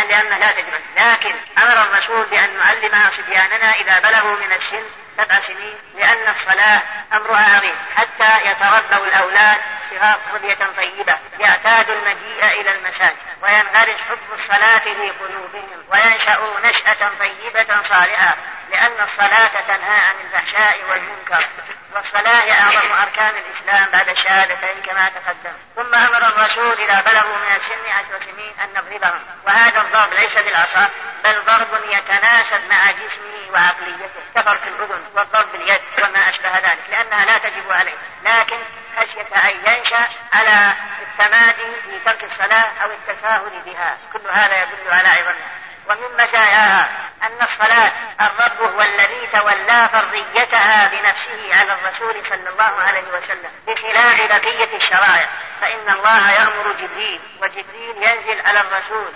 Speaker 3: لأنه لا تجب لكن أمر الرسول بأن نعلم صبياننا إذا بلغوا من السن سبع سنين لأن الصلاة أمرها عظيم حتى يتربوا الأولاد صغار تربية طيبة يعتاد المجيء إلى المساجد وينغرس حب الصلاة في قلوبهم وينشأوا نشأة طيبة صالحة لأن الصلاة تنهى عن الفحشاء والمنكر والصلاة أعظم أركان الإسلام بعد الشهادتين كما تقدم ثم أمر الرسول إذا بلغوا من السن عشر سنين أن نضربهم وهذا الضرب ليس بالعصا بل ضرب يتناسب مع جسمه وعقليته كفر في الأذن والضرب باليد وما أشبه ذلك لأنها لا تجب عليه لكن خشية أن ينشأ على التمادي في ترك الصلاة أو التساهل بها كل هذا يدل على عظمها ومن مزاياها أن الصلاة الرب هو الذي تولى فرضيتها بنفسه على الرسول صلى الله عليه وسلم بخلاف بقية الشرائع فإن الله يأمر جبريل وجبريل ينزل على الرسول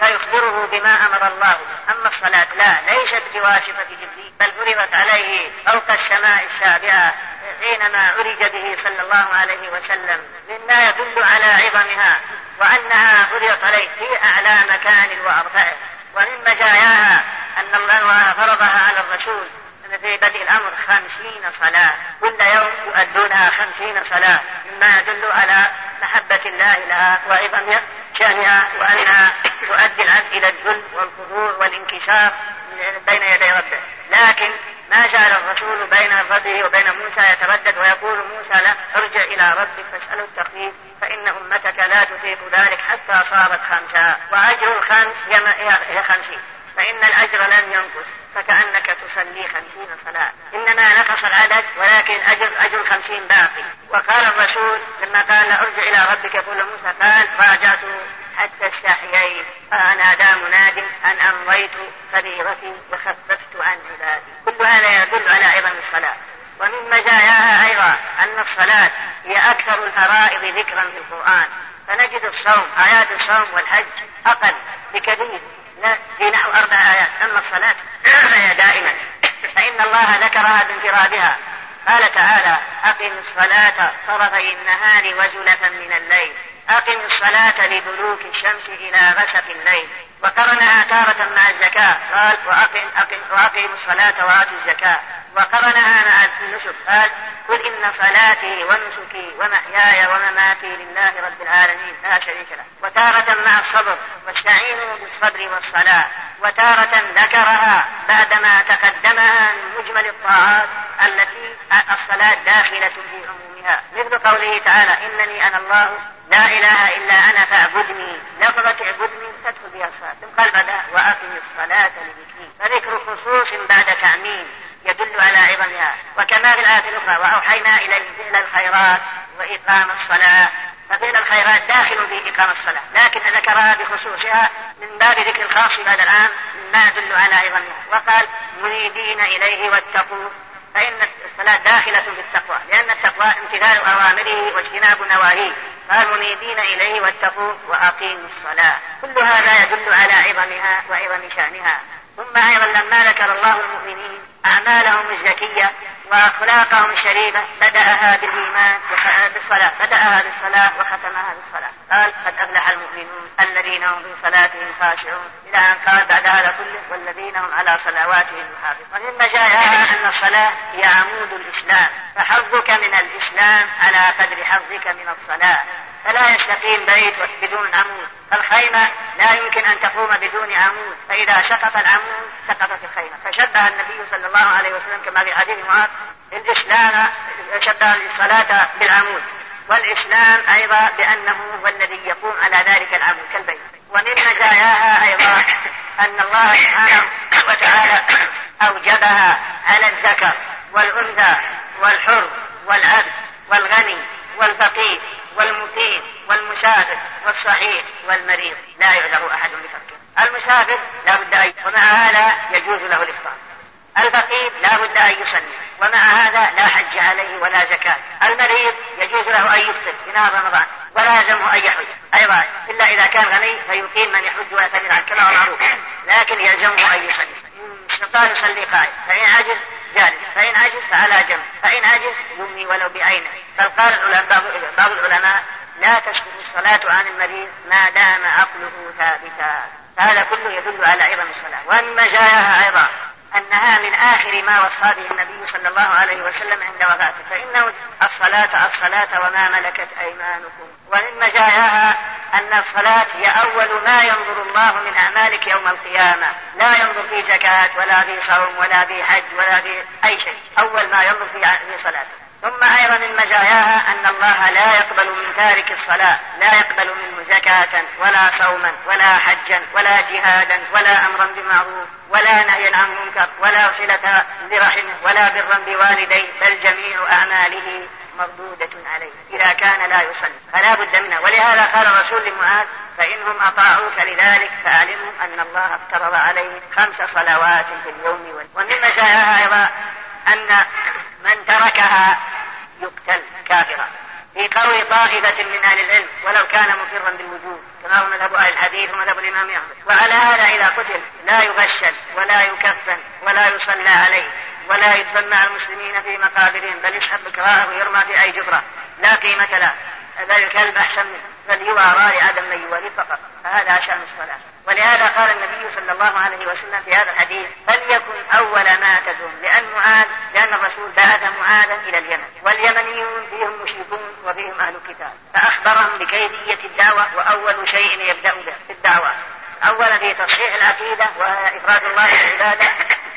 Speaker 3: فيخبره بما أمر الله أما الصلاة لا ليست بواسطة جبريل بل فرضت عليه فوق السماء السابعة حينما عرج به صلى الله عليه وسلم مما يدل على عظمها وأنها فرضت عليه في أعلى مكان وأرفعه ومن مزاياها أن الله فرضها على الرسول أن في بدء الأمر خمسين صلاة كل يوم يؤدونها خمسين صلاة مما يدل على محبة الله لها وعظم شأنها وأنها تؤدي العبد إلى الذل والخضوع والانكسار بين يدي ربه لكن ما زال الرسول بين ربه وبين موسى يتردد ويقول موسى له ارجع إلى ربك فاسأله التخفيف فإن أمتك لا تطيق ذلك حتى صارت خمسا وأجر الخمس هي خمسين فإن الأجر لن ينقص فكأنك تصلي خمسين صلاة إنما نقص العدد ولكن أجر أجر خمسين باقي وقال الرسول لما قال ارجع إلى ربك قل موسى قال راجعت حتى الشاحيين دام مناد أن أمضيت فريضتي وخففت عن عبادي كل هذا يدل على عظم الصلاة ومن مزاياها أيضا أن الصلاة هي أكثر الفرائض ذكرا في القرآن فنجد الصوم آيات الصوم والحج أقل بكثير في نحو أربع آيات أما الصلاة [coughs] فهي دائما فإن الله ذكرها بانفرادها قال تعالى أقم الصلاة طرفي النهار وزلفا من الليل أقم الصلاة لدلوك الشمس إلى غسق الليل وقرنها تارة مع الزكاة قال وأقم أقم وأقم الصلاة وآتوا الزكاة وقرنها مع النسك قال قل إن صلاتي ونسكي ومحياي ومماتي لله رب العالمين لا شريك له وتارة مع الصبر واستعينوا بالصبر والصلاة وتارة ذكرها بعدما تقدمها من مجمل الطاعات التي الصلاة داخلة في عمومها مثل قوله تعالى إنني أنا الله لا إله إلا أنا فاعبدني لفظة اعبدني فتح بها الصلاة ثم قال بعدها وأقم الصلاة لذكري فذكر خصوص بعد تعميم يدل على عظمها وكما في الآية الأخرى وأوحينا إليه فعل الخيرات وإقام الصلاة ففعل الخيرات داخل في إقام الصلاة لكن ذكرها بخصوصها من باب ذكر الخاص بعد العام ما يدل على عظمها وقال منيبين إليه واتقوه فإن الصلاة داخلة في التقوى لأن التقوى امتثال أوامره واجتناب نواهيه قال منيبين إليه واتقوا وأقيموا الصلاة كل هذا يدل على عظمها وعظم شأنها ثم أيضا لما ذكر الله المؤمنين أعمالهم الزكية وأخلاقهم شريفة بدأها بالإيمان بالصلاة بدأها بالصلاة وختمها بالصلاة قال قد أفلح المؤمنون الذين هم في صلاتهم خاشعون إلى أن قال بعد هذا كله والذين هم على صلواتهم يحافظون ومما جاء أن الصلاة هي عمود الإسلام فحظك من الإسلام على قدر حظك من الصلاة فلا يستقيم بيت بدون عمود فالخيمة لا يمكن أن تقوم بدون عمود فإذا سقط العمود سقطت الخيمة فشبه النبي صلى الله عليه وسلم كما في حديث معاذ الإسلام شبه الصلاة بالعمود والإسلام أيضا بأنه هو الذي يقوم على ذلك العمود كالبيت ومن مزاياها أيضا أن الله سبحانه وتعالى أوجبها على الذكر والأنثى والحر والعبد والغني والفقير والمقيم والمشاهد والصحيح والمريض لا يعذر أحد بتركه المشاهد لا بد أن ومع هذا يجوز له الإفطار الفقير لا بد أن يصلي ومع هذا لا حج عليه ولا زكاة المريض يجوز له أن يفطر في نهار رمضان ولا يلزمه أن يحج أيضا إلا إذا كان غني فيقيم من يحج ويعتمد على كما معروف لكن يلزمه أن يصلي استطاع يصلي قائم فإن عجز جالس فإن عجز فعلى جنب فإن عجز يمي ولو بعينه بل قال العلماء بعض العلماء لا تسقط الصلاة عن المريض ما دام عقله ثابتا هذا كله يدل على عظم الصلاة ومما جاءها أيضا أنها من آخر ما وصى به النبي صلى الله عليه وسلم عند وفاته فإنه الصلاة الصلاة وما ملكت أيمانكم ومن مجاياها أن الصلاة هي أول ما ينظر الله من أعمالك يوم القيامة لا ينظر في زكاة ولا في صوم ولا في حج ولا في أي شيء أول ما ينظر في صلاتك ثم أيضا من مزاياها أن الله لا يقبل من تارك الصلاة لا يقبل منه زكاة ولا صوما ولا حجا ولا جهادا ولا أمرا بمعروف ولا نهيا عن منكر ولا صلة برحمه ولا برا بوالديه بل جميع أعماله مردودة عليه إذا كان لا يصلي فلا بد منها ولهذا قال الرسول لمعاذ فإنهم أطاعوك لذلك فاعلموا أن الله افترض عليهم خمس صلوات في اليوم والليل ومن مزاياها أيضا أن من تركها يقتل كافرا في قول طائفة من أهل العلم ولو كان مقرا بالوجود كما هو مذهب أهل الحديث ومذهب الإمام أحمد وعلى هذا إذا قتل لا يغشل ولا يكفن ولا يصلى عليه ولا يدفن مع المسلمين في مقابرهم بل يسحب بكراهه ويرمى في أي جبرة لا قيمة له بل الكلب أحسن منه بل يوارى لعدم من يوالي فقط فهذا شأن الصلاة ولهذا قال النبي صلى الله عليه وسلم في هذا الحديث فليكن أول ما تزوم لأن معاذ لأن الرسول بعث معاذا إلى اليمن واليمنيون فيهم مشركون وبهم أهل كتاب فأخبرهم بكيفية الدعوة وأول شيء يبدأ به في الدعوة أولا في تصحيح العقيدة وافراد الله بالعبادة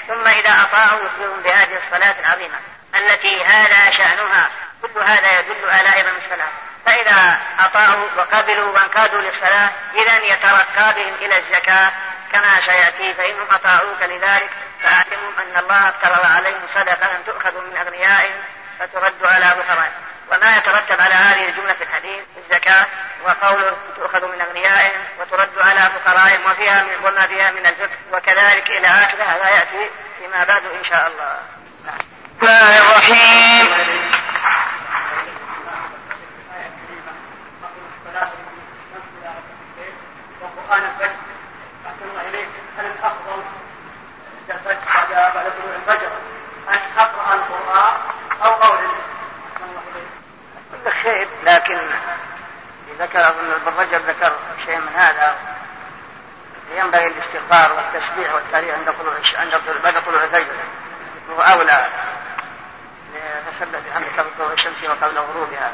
Speaker 3: ثم إذا أطاعوا يخبرهم بهذه الصلاة العظيمة التي هذا شأنها كل هذا يدل على عظم الصلاة فإذا أطاعوا وقبلوا وانقادوا للصلاة إذا يترقى بهم إلى الزكاة كما سيأتي فإنهم أطاعوك لذلك فأعلموا أن الله افترض عليهم صدقة تؤخذ من أغنيائهم فترد على فقرائهم وما يترتب على هذه الجملة في الحديث الزكاة وقوله تؤخذ من أغنيائهم وترد على فقرائهم وفيها من وما فيها من الفقه وكذلك إلى آخره هذا يأتي فيما بعد إن شاء الله. بسم نعم. الله الرحمن الرحيم
Speaker 4: ذكر ابن رجب ذكر شيء من هذا ينبغي الاستغفار والتسبيح والتهليل عند طلوع عند بعد طلوع الفجر هو أولى فسبح بحمد قبل طلوع الشمس وقبل غروبها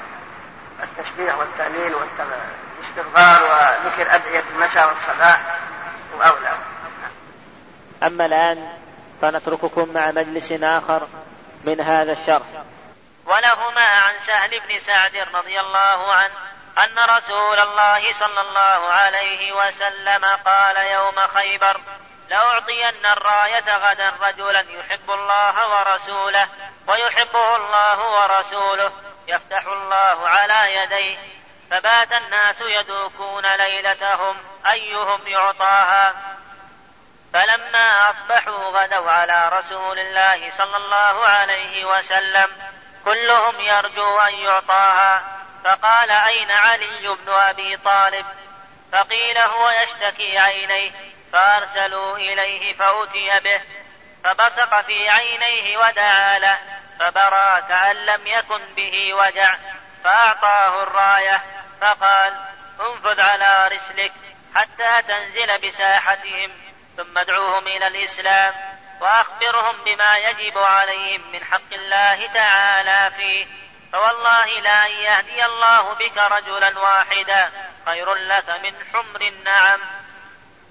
Speaker 4: التسبيح والتأمين والاستغفار وذكر أدعية المساء والصباح هو أولى
Speaker 5: أما الآن فنترككم مع مجلس آخر من هذا الشرح
Speaker 6: ولهما عن سهل بن سعد رضي الله عنه أن رسول الله صلى الله عليه وسلم قال يوم خيبر لأعطين الراية غدا رجلا يحب الله ورسوله ويحبه الله ورسوله يفتح الله على يديه فبات الناس يدوكون ليلتهم أيهم يعطاها فلما أصبحوا غدوا على رسول الله صلى الله عليه وسلم كلهم يرجو أن يعطاها فقال أين علي بن أبي طالب فقيل هو يشتكي عينيه فأرسلوا إليه فأتي به فبصق في عينيه ودعا له فبرا كأن لم يكن به وجع فأعطاه الراية فقال انفذ على رسلك حتى تنزل بساحتهم ثم ادعوهم إلى الإسلام وأخبرهم بما يجب عليهم من حق الله تعالى فيه فوالله لأن يهدي الله بك رجلا واحدا خير لك من حمر النعم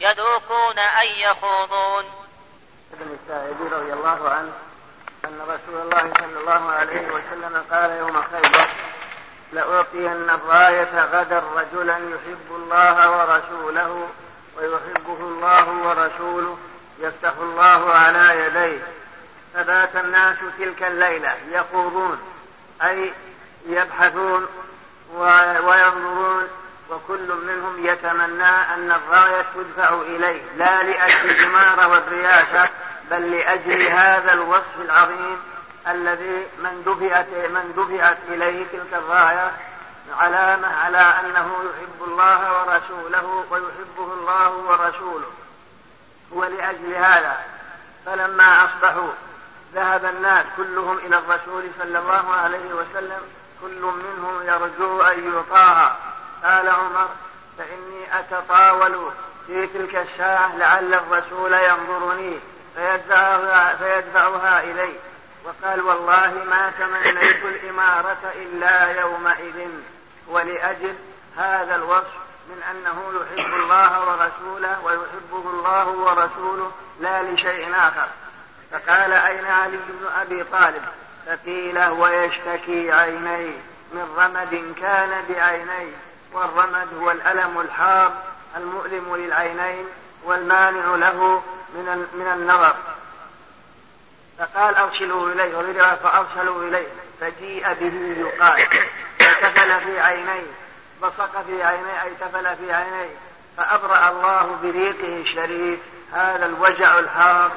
Speaker 6: يذوقون أن يخوضون
Speaker 4: ابن الساعدي رضي الله عنه أن رسول الله صلى الله عليه وسلم قال يوم خيبر لأعطين الراية غدا رجلا يحب الله ورسوله ويحبه الله ورسوله يفتح الله على يديه فبات الناس تلك الليلة يخوضون أي يبحثون وينظرون وكل منهم يتمنى أن الراية تدفع إليه لا لأجل الإمارة والرئاسة بل لأجل هذا الوصف العظيم الذي من دفعت من دفعت إليه تلك الراية علامة على أنه يحب الله ورسوله ويحبه الله ورسوله ولأجل هذا فلما أصبحوا ذهب الناس كلهم إلى الرسول صلى الله عليه وسلم كل منهم يرجو أن يعطاها قال عمر فإني أتطاول في تلك الساعة لعل الرسول ينظرني فيدفعها, فيدفعها إلي وقال والله ما تمنيت الإمارة إلا يومئذ ولأجل هذا الوصف من أنه يحب الله ورسوله ويحبه الله ورسوله لا لشيء آخر فقال أين علي بن أبي طالب فقيل هو يشتكي عينيه من رمد كان بعينيه والرمد هو الألم الحار المؤلم للعينين والمانع له من من النظر فقال أرسلوا إليه ورجع فأرسلوا إليه فجيء به يقال فتفل في عينيه بصق في عينيه أي تفل في عينيه فأبرأ الله بريقه الشريف هذا الوجع الحار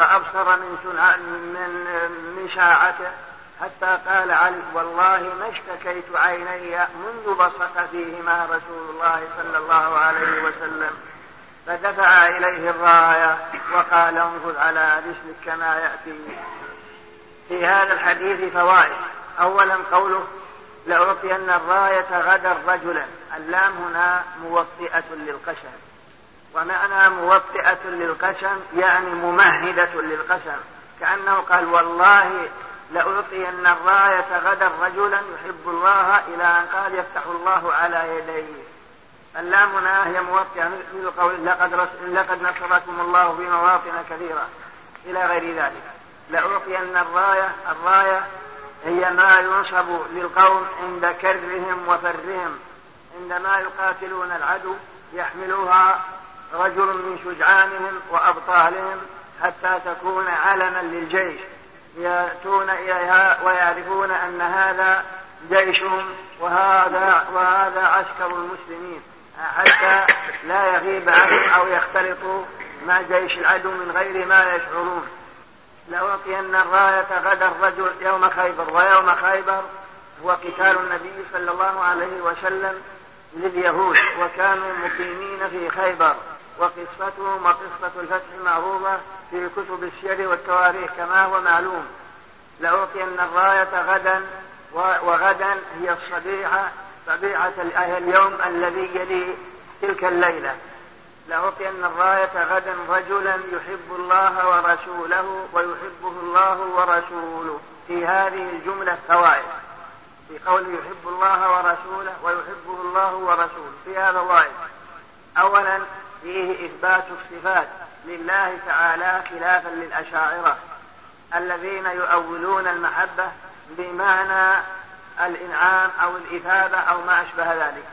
Speaker 4: فأبصر من سنع من من شاعته حتى قال علي والله ما اشتكيت عيني منذ بصق فيهما رسول الله صلى الله عليه وسلم فدفع إليه الراية وقال انظر على رسلك كما يأتي في هذا الحديث فوائد أولا قوله لأعطين الراية غدا رجلا اللام هنا موطئة للقشر ومعنى موطئة للقسم يعني ممهدة للقسم كأنه قال والله لأعطين الراية غدا رجلا يحب الله إلى أن قال يفتح الله على يديه اللامنا هي موطئة مثل قول لقد, لقد نصركم الله في مواطن كثيرة إلى غير ذلك لأعطين الراية الراية هي ما ينصب للقوم عند كرهم وفرهم عندما يقاتلون العدو يحملوها رجل من شجعانهم وأبطالهم حتى تكون علما للجيش يأتون إليها ويعرفون أن هذا جيشهم وهذا وهذا عسكر المسلمين حتى لا يغيب عنهم أو يختلطوا مع جيش العدو من غير ما يشعرون لوقين الراية غدا الرجل يوم خيبر ويوم خيبر هو قتال النبي صلى الله عليه وسلم لليهود وكانوا مقيمين في خيبر وقصتهم وقصة الفتح معروفة في كتب الشعر والتواريخ كما هو معلوم لأعطين الراية غدا وغدا هي الصبيحة صبيحة اليوم الذي يلي تلك الليلة لأعطين الراية غدا رجلا يحب الله ورسوله ويحبه الله ورسوله في هذه الجملة فوائد في قوله يحب الله ورسوله ويحبه الله ورسوله في هذا واحد أولا فيه إثبات الصفات لله تعالى خلافا للأشاعرة الذين يؤولون المحبة بمعنى الإنعام أو الإثابة أو ما أشبه ذلك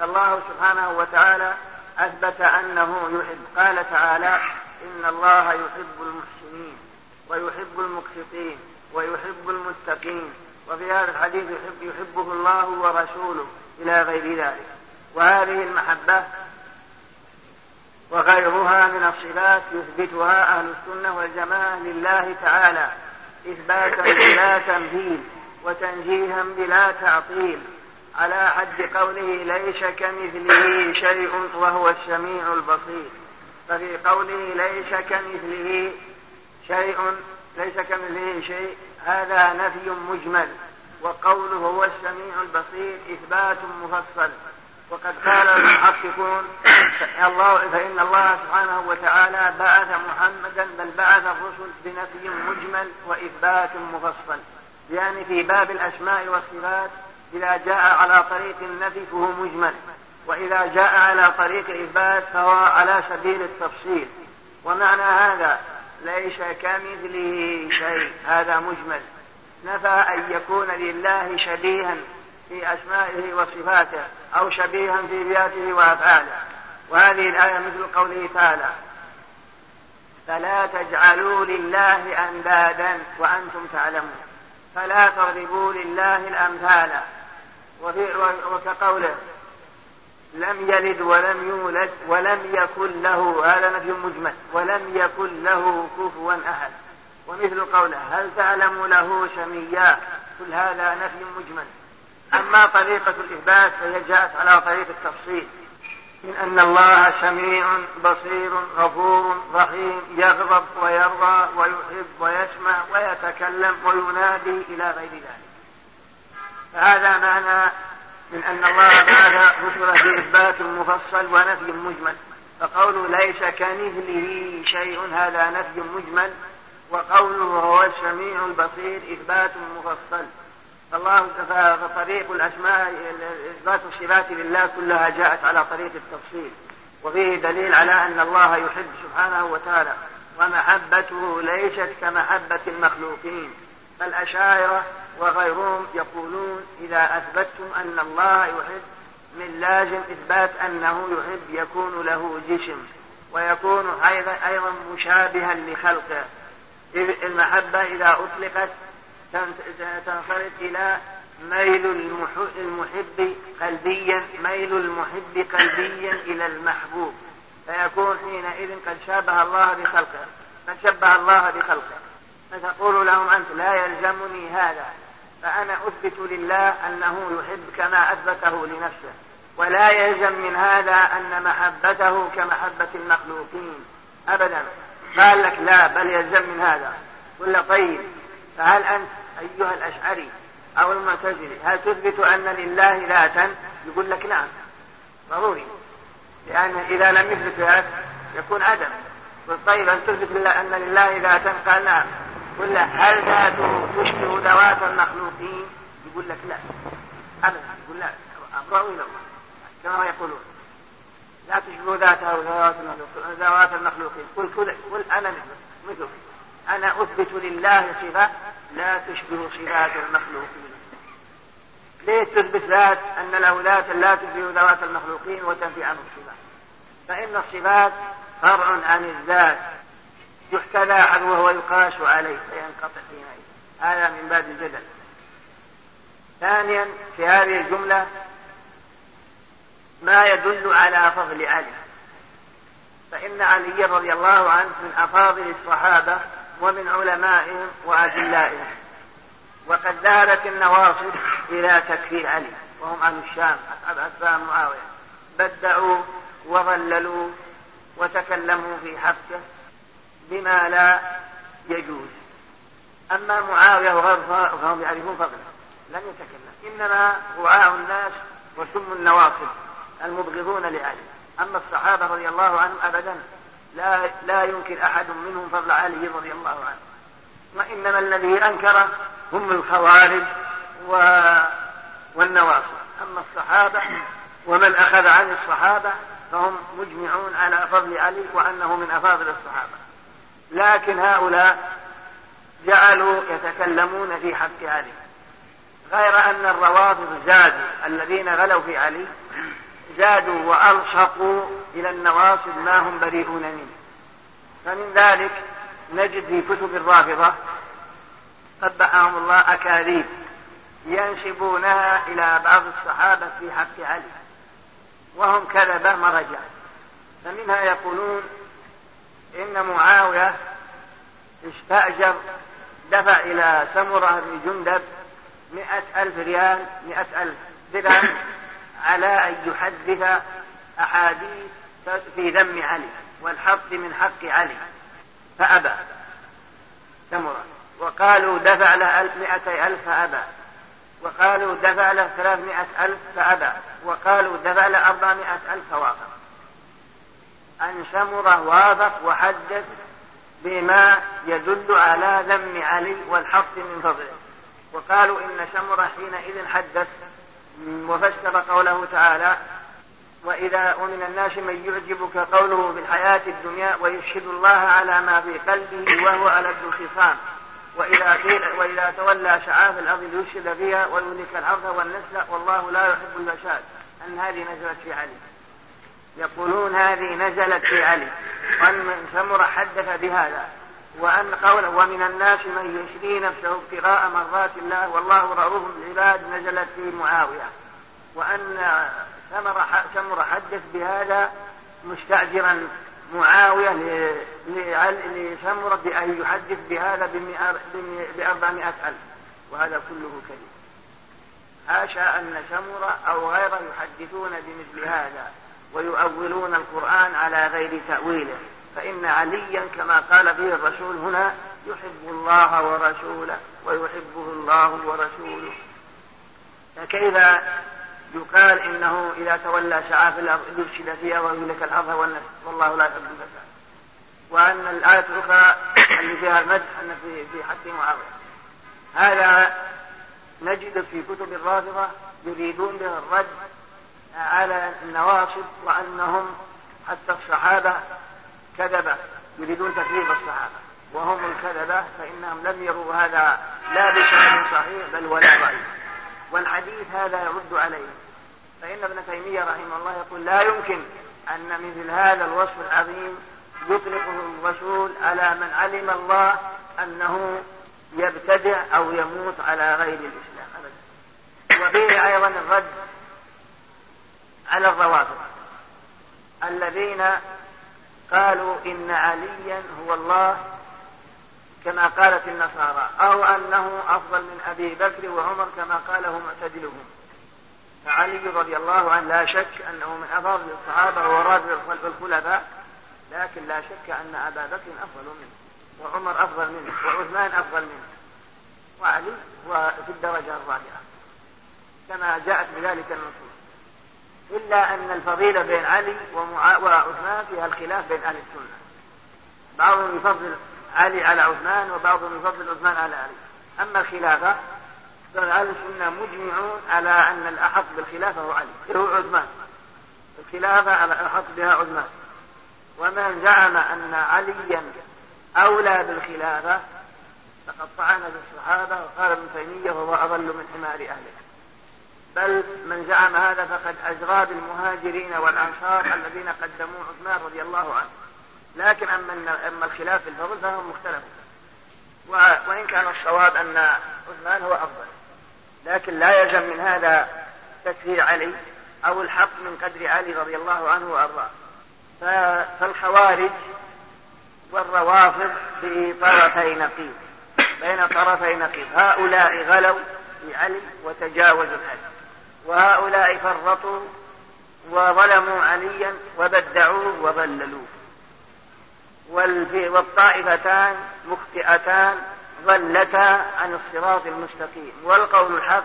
Speaker 4: فالله سبحانه وتعالى أثبت أنه يحب قال تعالى إن الله يحب المحسنين ويحب المقسطين ويحب المتقين وفي هذا الحديث يحب يحبه الله ورسوله إلى غير ذلك وهذه المحبة وغيرها من الصفات يثبتها أهل السنة والجماعة لله تعالى إثباتا بلا تمثيل وتنزيها بلا تعطيل على حد قوله ليس كمثله شيء وهو السميع البصير ففي قوله ليس كمثله شيء ليس كمثله شيء هذا نفي مجمل وقوله هو السميع البصير إثبات مفصل وقد قال المحققون الله فإن الله سبحانه وتعالى بعث محمدا بل بعث الرسل بنفي مجمل وإثبات مفصل يعني في باب الأسماء والصفات إذا جاء على طريق النفي فهو مجمل وإذا جاء على طريق الإثبات فهو على سبيل التفصيل ومعنى هذا ليس كمثله شيء هذا مجمل نفى أن يكون لله شبيها في أسمائه وصفاته أو شبيها في ذاته وأفعاله وهذه الآية مثل قوله تعالى فلا تجعلوا لله أندادا وأنتم تعلمون فلا تضربوا لله الأمثال وفي وكقوله لم يلد ولم يولد ولم يكن له هذا نفي مجمل ولم يكن له كفوا أحد ومثل قوله هل تعلم له سميا كل هذا نفي مجمل أما طريقة الإثبات فهي جاءت على طريق التفصيل من أن الله سميع بصير غفور رحيم يغضب ويرضى ويحب ويسمع ويتكلم وينادي إلى غير ذلك فهذا معنى من أن الله بعث رسله بإثبات مفصل ونفي مجمل فقوله ليس كمثله شيء هذا نفي مجمل وقوله هو السميع البصير إثبات مفصل الله فطريق الأسماء إثبات الصفات لله كلها جاءت على طريق التفصيل وفيه دليل على أن الله يحب سبحانه وتعالى ومحبته ليست كمحبة المخلوقين فالأشاعرة وغيرهم يقولون إذا أثبتتم أن الله يحب من لازم إثبات أنه يحب يكون له جسم ويكون أيضا مشابها لخلقه المحبة إذا أطلقت تنفرد إلى ميل المحب قلبيا ميل المحب قلبيا إلى المحبوب فيكون حينئذ قد شابه الله بخلقه قد شبه الله بخلقه فتقول لهم أنت لا يلزمني هذا فأنا أثبت لله أنه يحب كما أثبته لنفسه ولا يلزم من هذا أن محبته كمحبة المخلوقين أبدا قال لك لا بل يلزم من هذا قل طيب فهل أنت أيها الأشعري أو المعتزلي هل تثبت أن لله ذاتا؟ يقول لك نعم ضروري لأن إذا لم يثبت ذات يكون عدم قل طيب هل تثبت أن لله ذاتا؟ قال نعم قل له هل ذاته تشبه ذوات المخلوقين؟ يقول لك لا أبدا يقول لا أبرأ إلى الله كما يقولون لا تشبه ذاته المخلوقين ذوات المخلوقين قل قل أنا مثلك أنا أثبت لله صفة لا تشبه صفات المخلوقين ليه تثبت ذات أن الأولاد لا تشبه ذوات المخلوقين وتنفي عنهم الصفات فإن الصفات فرع عن الذات يحتذى عنه وهو يقاس عليه فينقطع حينئذ هذا من باب الجدل ثانيا في هذه الجملة ما يدل على فضل علي فإن علي رضي الله عنه من أفاضل الصحابة ومن علمائهم وأدلائهم وقد ذهبت النواصب إلى تكفير علي وهم أهل الشام أصحاب أتباع معاوية بدعوا وضللوا وتكلموا في حقه بما لا يجوز أما معاوية وغيرهم فهم يعرفون فضله لم يتكلم إنما وعاء الناس وسم النواصب المبغضون لعلي أما الصحابة رضي الله عنهم أبدا لا لا ينكر أحد منهم فضل علي رضي الله عنه وإنما الذي أنكره هم الخوارج و... والنواصب أما الصحابة ومن أخذ عن الصحابة فهم مجمعون على فضل علي وأنه من أفاضل الصحابة لكن هؤلاء جعلوا يتكلمون في حق علي غير أن الروافض زادوا الذين غلوا في علي زادوا وألصقوا إلى النواصب ما هم بريئون منه فمن ذلك نجد في كتب الرافضة قبعهم الله أكاذيب ينسبونها إلى بعض الصحابة في حق علي وهم كذبة مرجع فمنها يقولون إن معاوية استأجر دفع إلى سمرة بن جندب مئة ألف ريال مئة ألف درهم على أن يحدث أحاديث في ذم علي والحق من حق علي فأبى تمرا وقالوا دفع له ألف مئتي ألف فأبى وقالوا دفع له ثلاثمائة ألف فأبى وقالوا دفع له أربعمائة ألف فوافق أن شمر وافق وحدث بما يدل على ذم علي والحق من فضله وقالوا إن شمر حينئذ حدث وفسر قوله تعالى وإذا ومن الناس من يعجبك قوله في الحياة الدنيا ويشهد الله على ما في قلبه وهو على الخصام خصام وإذا قيل وإذا تولى سعى في الأرض ليشهد فيها ويملك الأرض والنسل والله لا يحب الفساد أن هذه نزلت في علي يقولون هذه نزلت في علي وأن من سمر حدث بهذا وأن قوله ومن الناس من يشري نفسه ابتغاء مرضات الله والله رؤوف العباد نزلت في معاوية وأن ثمر حدث بهذا مستاجرا معاوية لثمرة بأن يحدث بهذا بأربعمائة ألف وهذا كله كذب حاشا أن ثمرة أو غيره يحدثون بمثل هذا ويؤولون القرآن على غير تأويله فإن عليا كما قال به الرسول هنا يحب الله ورسوله ويحبه الله ورسوله فكيف يقال إنه إذا تولى شعاف الأرض يفسد فيها ويهلك الأرض والله لا يحب الفساد وأن الآية الأخرى [coughs] اللي فيها المدح أن في في حق معاوية هذا نجد في كتب الرافضة يريدون به الرد على النواصب وأنهم حتى الصحابة كذبة يريدون تكذيب الصحابة وهم الكذبة فإنهم لم يروا هذا لا بشكل صحيح بل ولا ضعيف والحديث هذا يرد عليه فإن ابن تيمية رحمه الله يقول لا يمكن أن مثل هذا الوصف العظيم يطلقه الرسول على من علم الله أنه يبتدع أو يموت على غير الإسلام أبدا وفيه أيضا الرد على الروافض الذين قالوا إن عليا هو الله كما قالت النصارى أو أنه أفضل من أبي بكر وعمر كما قاله معتدلهم فعلي رضي الله عنه لا شك أنه من افضل الصحابة وراجل الخلفاء لكن لا شك أن أبا بكر أفضل منه وعمر أفضل منه وعثمان أفضل منه وعلي هو في الدرجة الرابعة كما جاءت بذلك النصوص إلا أن الفضيلة بين علي وعثمان فيها الخلاف بين أهل السنة بعضهم يفضل علي على عثمان وبعضهم يفضل عثمان على علي أما الخلافة قال أهل السنة مجمعون على أن الأحق بالخلافة هو علي إيه هو عثمان الخلافة على الأحق بها عثمان ومن زعم أن عليا أولى بالخلافة فقد طعن بالصحابة وقال ابن تيمية وهو أضل من حمار أهله بل من زعم هذا فقد أجرى بالمهاجرين والأنصار الذين قدموا عثمان رضي الله عنه لكن أما أما الخلاف في الفضل فهم مختلفون وإن كان الصواب أن عثمان هو أفضل لكن لا يلزم من هذا تكفير علي أو الحق من قدر علي رضي الله عنه وأرضاه فالخوارج والروافض في طرفي نقيض بين طرفي نقيض هؤلاء غلوا في علي وتجاوزوا علي وهؤلاء فرطوا وظلموا عليا وبدعوه وظللوه والطائفتان مخطئتان ضلتا عن الصراط المستقيم والقول الحق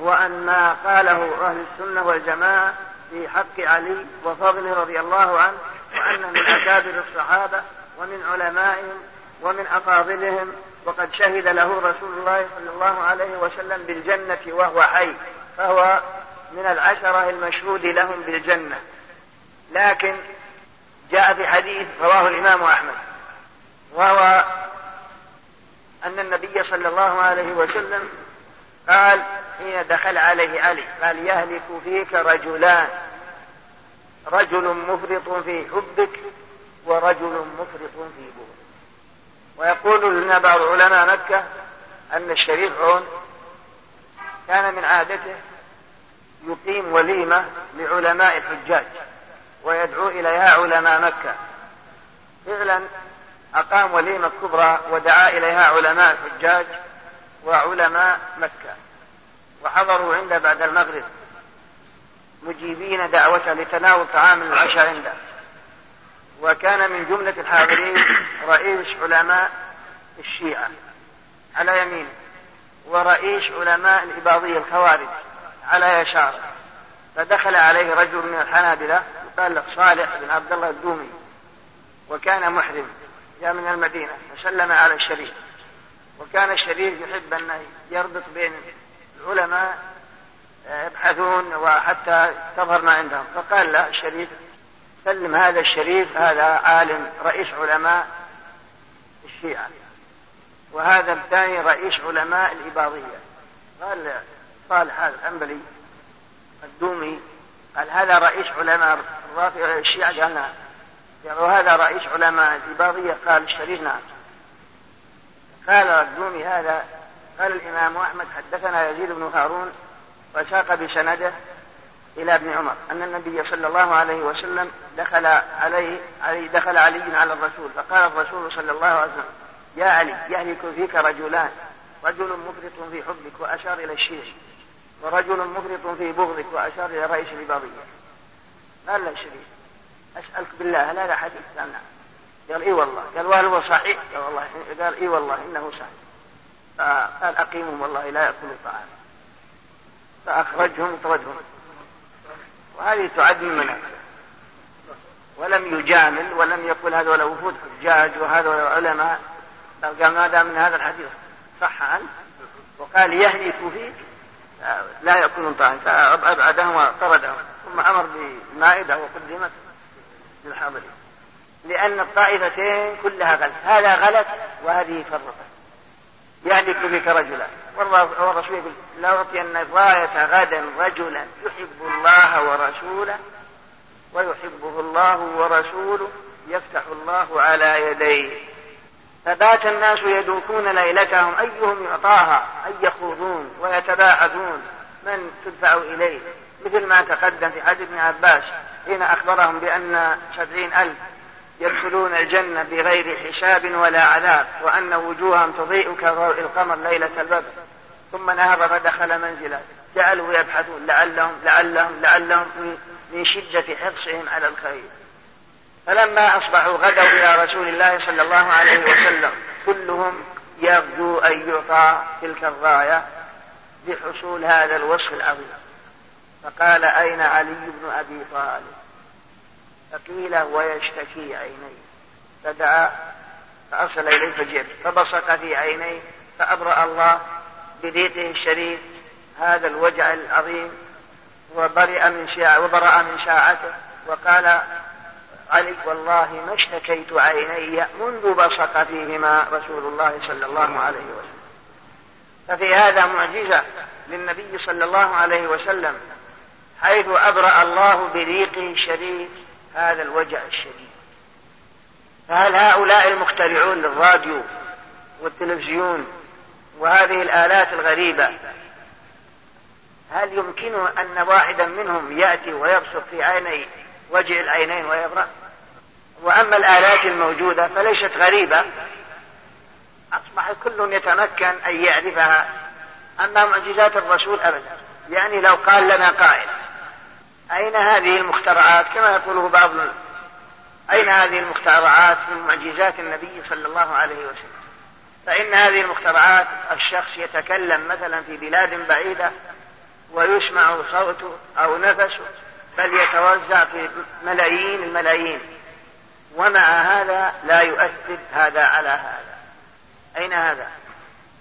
Speaker 4: هو أن ما قاله أهل السنة والجماعة في حق علي وفضله رضي الله عنه وأن من أكابر الصحابة ومن علمائهم ومن أفاضلهم وقد شهد له رسول الله صلى الله عليه وسلم بالجنة وهو حي فهو من العشرة المشهود لهم بالجنة لكن جاء في حديث رواه الإمام أحمد وهو أن النبي صلى الله عليه وسلم قال حين دخل عليه علي قال يهلك فيك رجلان رجل مفرط في حبك ورجل مفرط في بغضك ويقول لنا بعض علماء مكة أن الشريف عون كان من عادته يقيم وليمة لعلماء الحجاج ويدعو إليها علماء مكة فعلا أقام وليمة كبرى ودعا إليها علماء الحجاج وعلماء مكة وحضروا عنده بعد المغرب مجيبين دعوته لتناول طعام العشاء عنده وكان من جملة الحاضرين رئيس علماء الشيعة على يمينه ورئيس علماء الإباضية الخوارج على يساره فدخل عليه رجل من الحنابلة يقال له صالح بن عبد الله الدومي وكان محرم جاء من المدينة فسلم على الشريف وكان الشريف يحب أن يربط بين العلماء آه، يبحثون وحتى تظهر ما عندهم فقال لا الشريف سلم هذا الشريف هذا عالم رئيس علماء الشيعة وهذا الثاني رئيس علماء الإباضية قال صالح هذا الحنبلي الدومي قال هذا رئيس علماء الشيعة قال نعم. يعني هذا رئيس علماء الإباضية قال الشريف نعم قال الرجومي هذا قال الإمام أحمد حدثنا يزيد بن هارون وساق بسنده إلى ابن عمر أن النبي صلى الله عليه وسلم دخل عليه, علي دخل علي على الرسول فقال الرسول صلى الله عليه وسلم يا علي يهلك فيك رجلان رجل مفرط في حبك وأشار إلى الشيخ ورجل مفرط في بغضك وأشار إلى رئيس الإباضية قال لا الشريف أسألك بالله هل هذا حديث؟ قال نعم قال إي والله قال وهل هو صحيح؟ قال والله قال إي والله إنه صحيح فقال أقيمهم والله لا يأكلوا طعاما. فأخرجهم طردهم وهذه تعد من منافع ولم يجامل ولم يقل هذول وفود حجاج وهذول علماء بل قال ما دام من هذا الحديث صح عنه وقال يهلك فيه لا يأكلون طعام فأبعدهم وطردهم ثم أمر بمائدة وقدمت للحاضرين لأن الطائفتين كلها غلط هذا غلط وهذه فرطت يعني بك رجلا والرسول يقول لا لأعطين الراية غدا رجلا يحب الله ورسوله ويحبه الله ورسوله يفتح الله على يديه فبات الناس يدوكون ليلتهم أيهم يعطاها أن يخوضون ويتباعدون من تدفع إليه مثل ما تقدم في حديث ابن عباس حين أخبرهم بأن سبعين ألف يدخلون الجنة بغير حساب ولا عذاب وأن وجوههم تضيء كضوء القمر ليلة البدر ثم نهض فدخل منزله جعلوا يبحثون لعلهم لعلهم لعلهم من شدة حرصهم على الخير فلما أصبحوا غدوا إلى رسول الله صلى الله عليه وسلم كلهم يرجو أن يعطى تلك الراية لحصول هذا الوصف العظيم فقال أين علي بن أبي طالب ثقيلة ويشتكي عينيه فدعا فأرسل إليه فجر فبصق في عينيه فأبرأ الله بذيقه الشريف هذا الوجع العظيم وبرئ من شاع وبرأ من شاعته وقال علي والله ما اشتكيت عيني منذ بصق فيهما رسول الله صلى الله عليه وسلم ففي هذا معجزة للنبي صلى الله عليه وسلم حيث أبرأ الله بريقه الشريف هذا الوجع الشديد فهل هؤلاء المخترعون للراديو والتلفزيون وهذه الآلات الغريبة هل يمكنه أن واحدا منهم يأتي ويبصق في عيني وجه العينين ويبرأ وأما الآلات الموجودة فليست غريبة أصبح كل يتمكن أن يعرفها أما معجزات الرسول أبدا يعني لو قال لنا قائل أين هذه المخترعات كما يقوله بعض أين هذه المخترعات من معجزات النبي صلى الله عليه وسلم فإن هذه المخترعات الشخص يتكلم مثلا في بلاد بعيدة ويسمع صوته أو نفسه بل يتوزع في ملايين الملايين ومع هذا لا يؤثر هذا على هذا أين هذا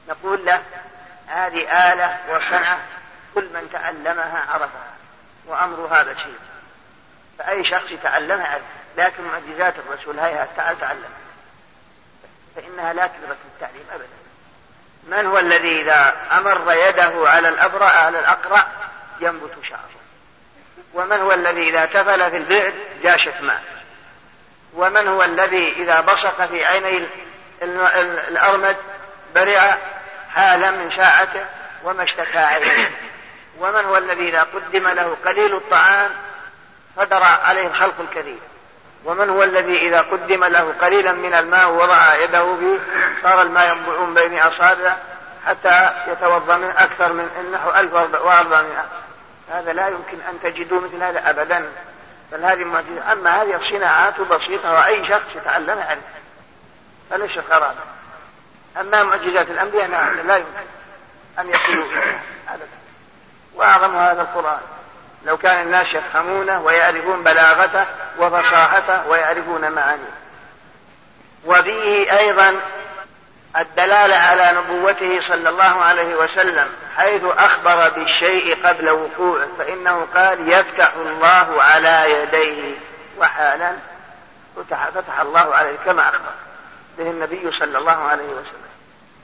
Speaker 4: نقول له هذه آلة وصنعة كل من تعلمها عرفها وأمر هذا شيء فأي شخص يتعلمها يعرف لكن معجزات الرسول هيها تعال تعلمها فإنها لا تدرك التعليم أبدا من هو الذي إذا أمر يده على الأبرع على الأقرع ينبت شعره ومن هو الذي إذا تفل في البئر جاشت ماء ومن هو الذي إذا بصق في عيني الأرمد برع حالا من شاعته وما اشتكى عليه ومن هو الذي إذا قدم له قليل الطعام فدر عليه الخلق الكثير ومن هو الذي إذا قدم له قليلا من الماء وضع يده فيه صار الماء ينبع من بين أصابعه حتى يتوضأ من أكثر من نحو 1400 هذا لا يمكن أن تجدوا مثل هذا أبدا بل هذه معجزة أما هذه الصناعات بسيطة وأي شخص يتعلمها عنها فليس خرابا أما معجزات الأنبياء نعم، لا, يمكن أن يصلوا أبدا وأعظم هذا القرآن لو كان الناس يفهمونه ويعرفون بلاغته وفصاحته ويعرفون معانيه وبه أيضا الدلالة على نبوته صلى الله عليه وسلم حيث أخبر بالشيء قبل وقوعه فإنه قال يفتح الله على يديه وحالا فتح, فتح الله عليه كما أخبر به النبي صلى الله عليه وسلم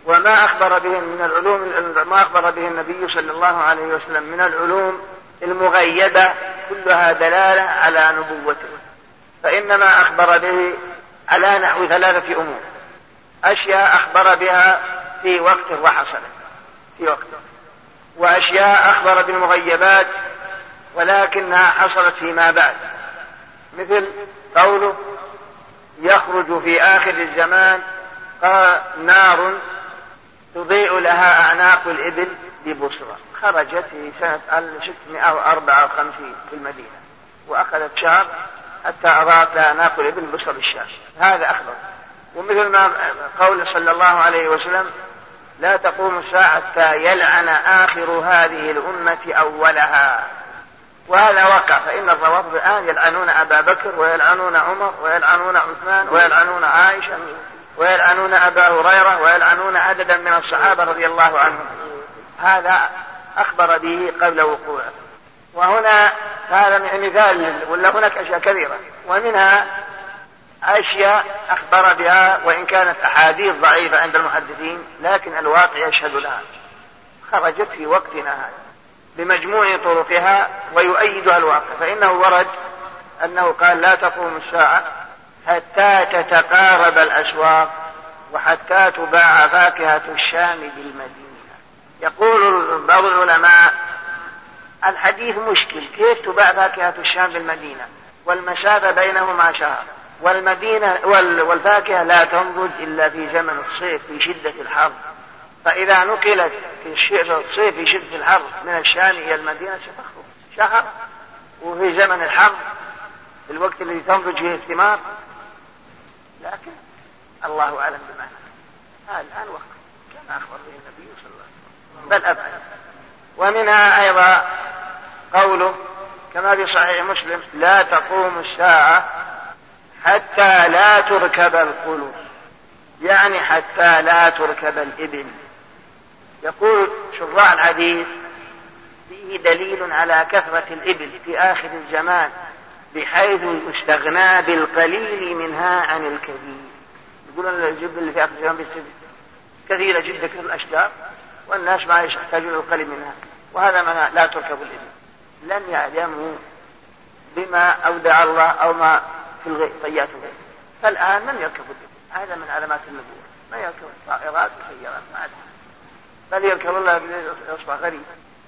Speaker 4: وما أخبر به من العلوم ما أخبر به النبي صلى الله عليه وسلم من العلوم المغيبة كلها دلالة على نبوته فإنما أخبر به على نحو ثلاثة أمور أشياء أخبر بها في وقته وحصلت في وقته وأشياء أخبر بالمغيبات ولكنها حصلت فيما بعد مثل قوله يخرج في آخر الزمان نار تضيء لها أعناق الإبل ببصرة خرجت في سنة 1654 في المدينة وأخذت شهر حتى أضاءت لها أعناق الإبل ببصرة بالشعر هذا أخبر ومثل ما قول صلى الله عليه وسلم لا تقوم الساعة حتى يلعن آخر هذه الأمة أولها وهذا وقع فإن الروافض الآن يلعنون أبا بكر ويلعنون عمر ويلعنون عثمان ويلعنون عائشة ويلعنون أبا هريرة ويلعنون عددا من الصحابة رضي الله عنهم هذا أخبر به قبل وقوعه وهنا هذا مثال ولا هناك أشياء كثيرة ومنها أشياء أخبر بها وإن كانت أحاديث ضعيفة عند المحدثين لكن الواقع يشهد لها خرجت في وقتنا هذا بمجموع طرقها ويؤيدها الواقع فإنه ورد أنه قال لا تقوم الساعة حتى تتقارب الأسواق وحتى تباع فاكهة الشام بالمدينة يقول بعض العلماء الحديث مشكل كيف تباع فاكهة الشام بالمدينة والمسافة بينهما شهر والمدينة والفاكهة لا تنضج إلا في زمن الصيف في شدة الحر فإذا نقلت في الصيف في شدة الحر من الشام إلى المدينة ستخرج شهر وفي زمن الحر في الوقت الذي تنضج فيه الثمار لكن الله أعلم بمعنى هذا الآن وقت كما أخبر به النبي صلى الله عليه وسلم بل أبعد ومنها أيضا قوله كما في صحيح مسلم لا تقوم الساعة حتى لا تركب القلوب يعني حتى لا تركب الإبل يقول شراع الحديث فيه دليل على كثرة الإبل في آخر الزمان بحيث استغنى بالقليل منها عن الكثير يقولون الجبل اللي في اخر الزمان كثيره جدا كثير الاشجار والناس ما يحتاجون القليل منها وهذا ما لا تركب الابل لن يعلموا بما اودع الله او ما في الغيب طيات الغيب فالان من يركب الابل هذا من علامات النبوه ما يركب طائرات وسيارات ما بل يركب الله يصبح غريب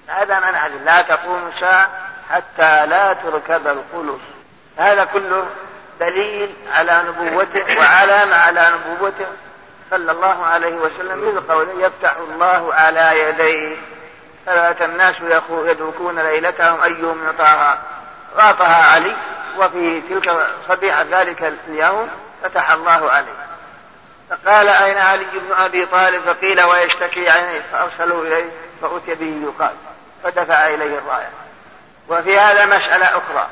Speaker 4: هذا من لا تقوم ساعه حتى لا تركب القلص هذا كله دليل على نبوته وعلامة على نبوته صلى الله عليه وسلم من قوله يفتح الله على يديه فبات الناس يدركون ليلتهم أيهم يطاها غاطها علي وفي تلك صبيحة ذلك اليوم فتح الله عليه فقال أين علي بن أبي طالب فقيل ويشتكي عينيه فأرسلوا إليه فأتي به يقال فدفع إليه الراية وفي هذا مسألة أخرى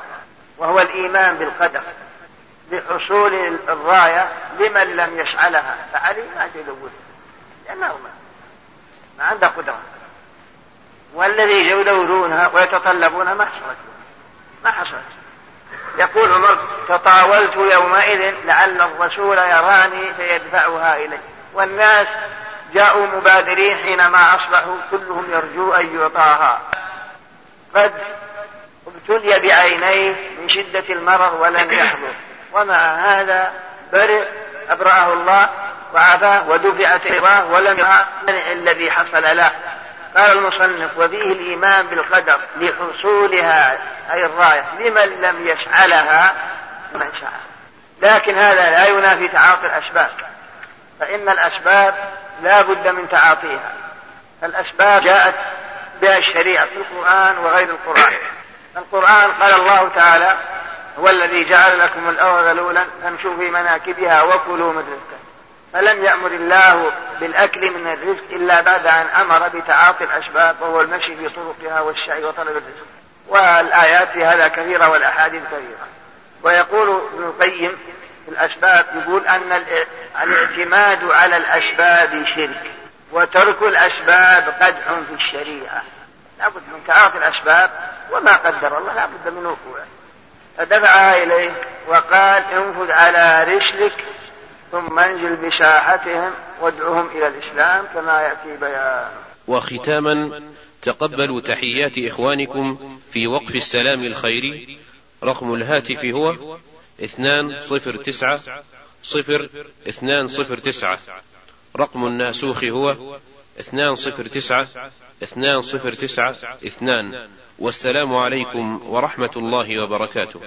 Speaker 4: وهو الإيمان بالقدر لحصول الراية لمن لم يشعلها فعليه ما تلوثه لأنه ما, ما عنده قدرة والذي يلوذونها ويتطلبونها ما حصلت ما حصلت يقول عمر تطاولت يومئذ لعل الرسول يراني فيدفعها إلي والناس جاءوا مبادرين حينما أصبحوا كلهم يرجو أن يعطاها قد ابتلي بعينيه من شدة المرض ولم يحضر ومع هذا برئ أبرأه الله وعافاه ودفعت عظاه ولم يمنع الذي حصل له قال المصنف وفيه الإيمان بالقدر لحصولها أي الراية لمن لم يشعلها من سعى لكن هذا لا ينافي تعاطي الأسباب فإن الأسباب لا بد من تعاطيها الأسباب جاءت بها الشريعة في القرآن وغير القرآن القرآن قال الله تعالى هو الذي جعل لكم الأرض ذلولا فامشوا في مناكبها وكلوا من رزقه فلم يأمر الله بالأكل من الرزق إلا بعد أن أمر بتعاطي الأشباب وهو المشي في طرقها والشعي وطلب الرزق والآيات في هذا كثيرة والأحاديث كثيرة ويقول ابن القيم في الأسباب يقول أن الاعتماد على الأشباب شرك وترك الأسباب قدح في الشريعة لابد من تعاطي الأسباب وما قدر الله لابد من وقوعه فدفعها إليه وقال انفذ على رسلك ثم انزل بساحتهم وادعهم إلى الإسلام كما يأتي بيان
Speaker 7: وختاما تقبلوا تحيات إخوانكم في وقف السلام الخيري رقم الهاتف هو اثنان صفر تسعة صفر اثنان صفر تسعة رقم الناسوخ هو اثنان صفر تسعة اثنان صفر تسعة اثنان والسلام عليكم ورحمة الله وبركاته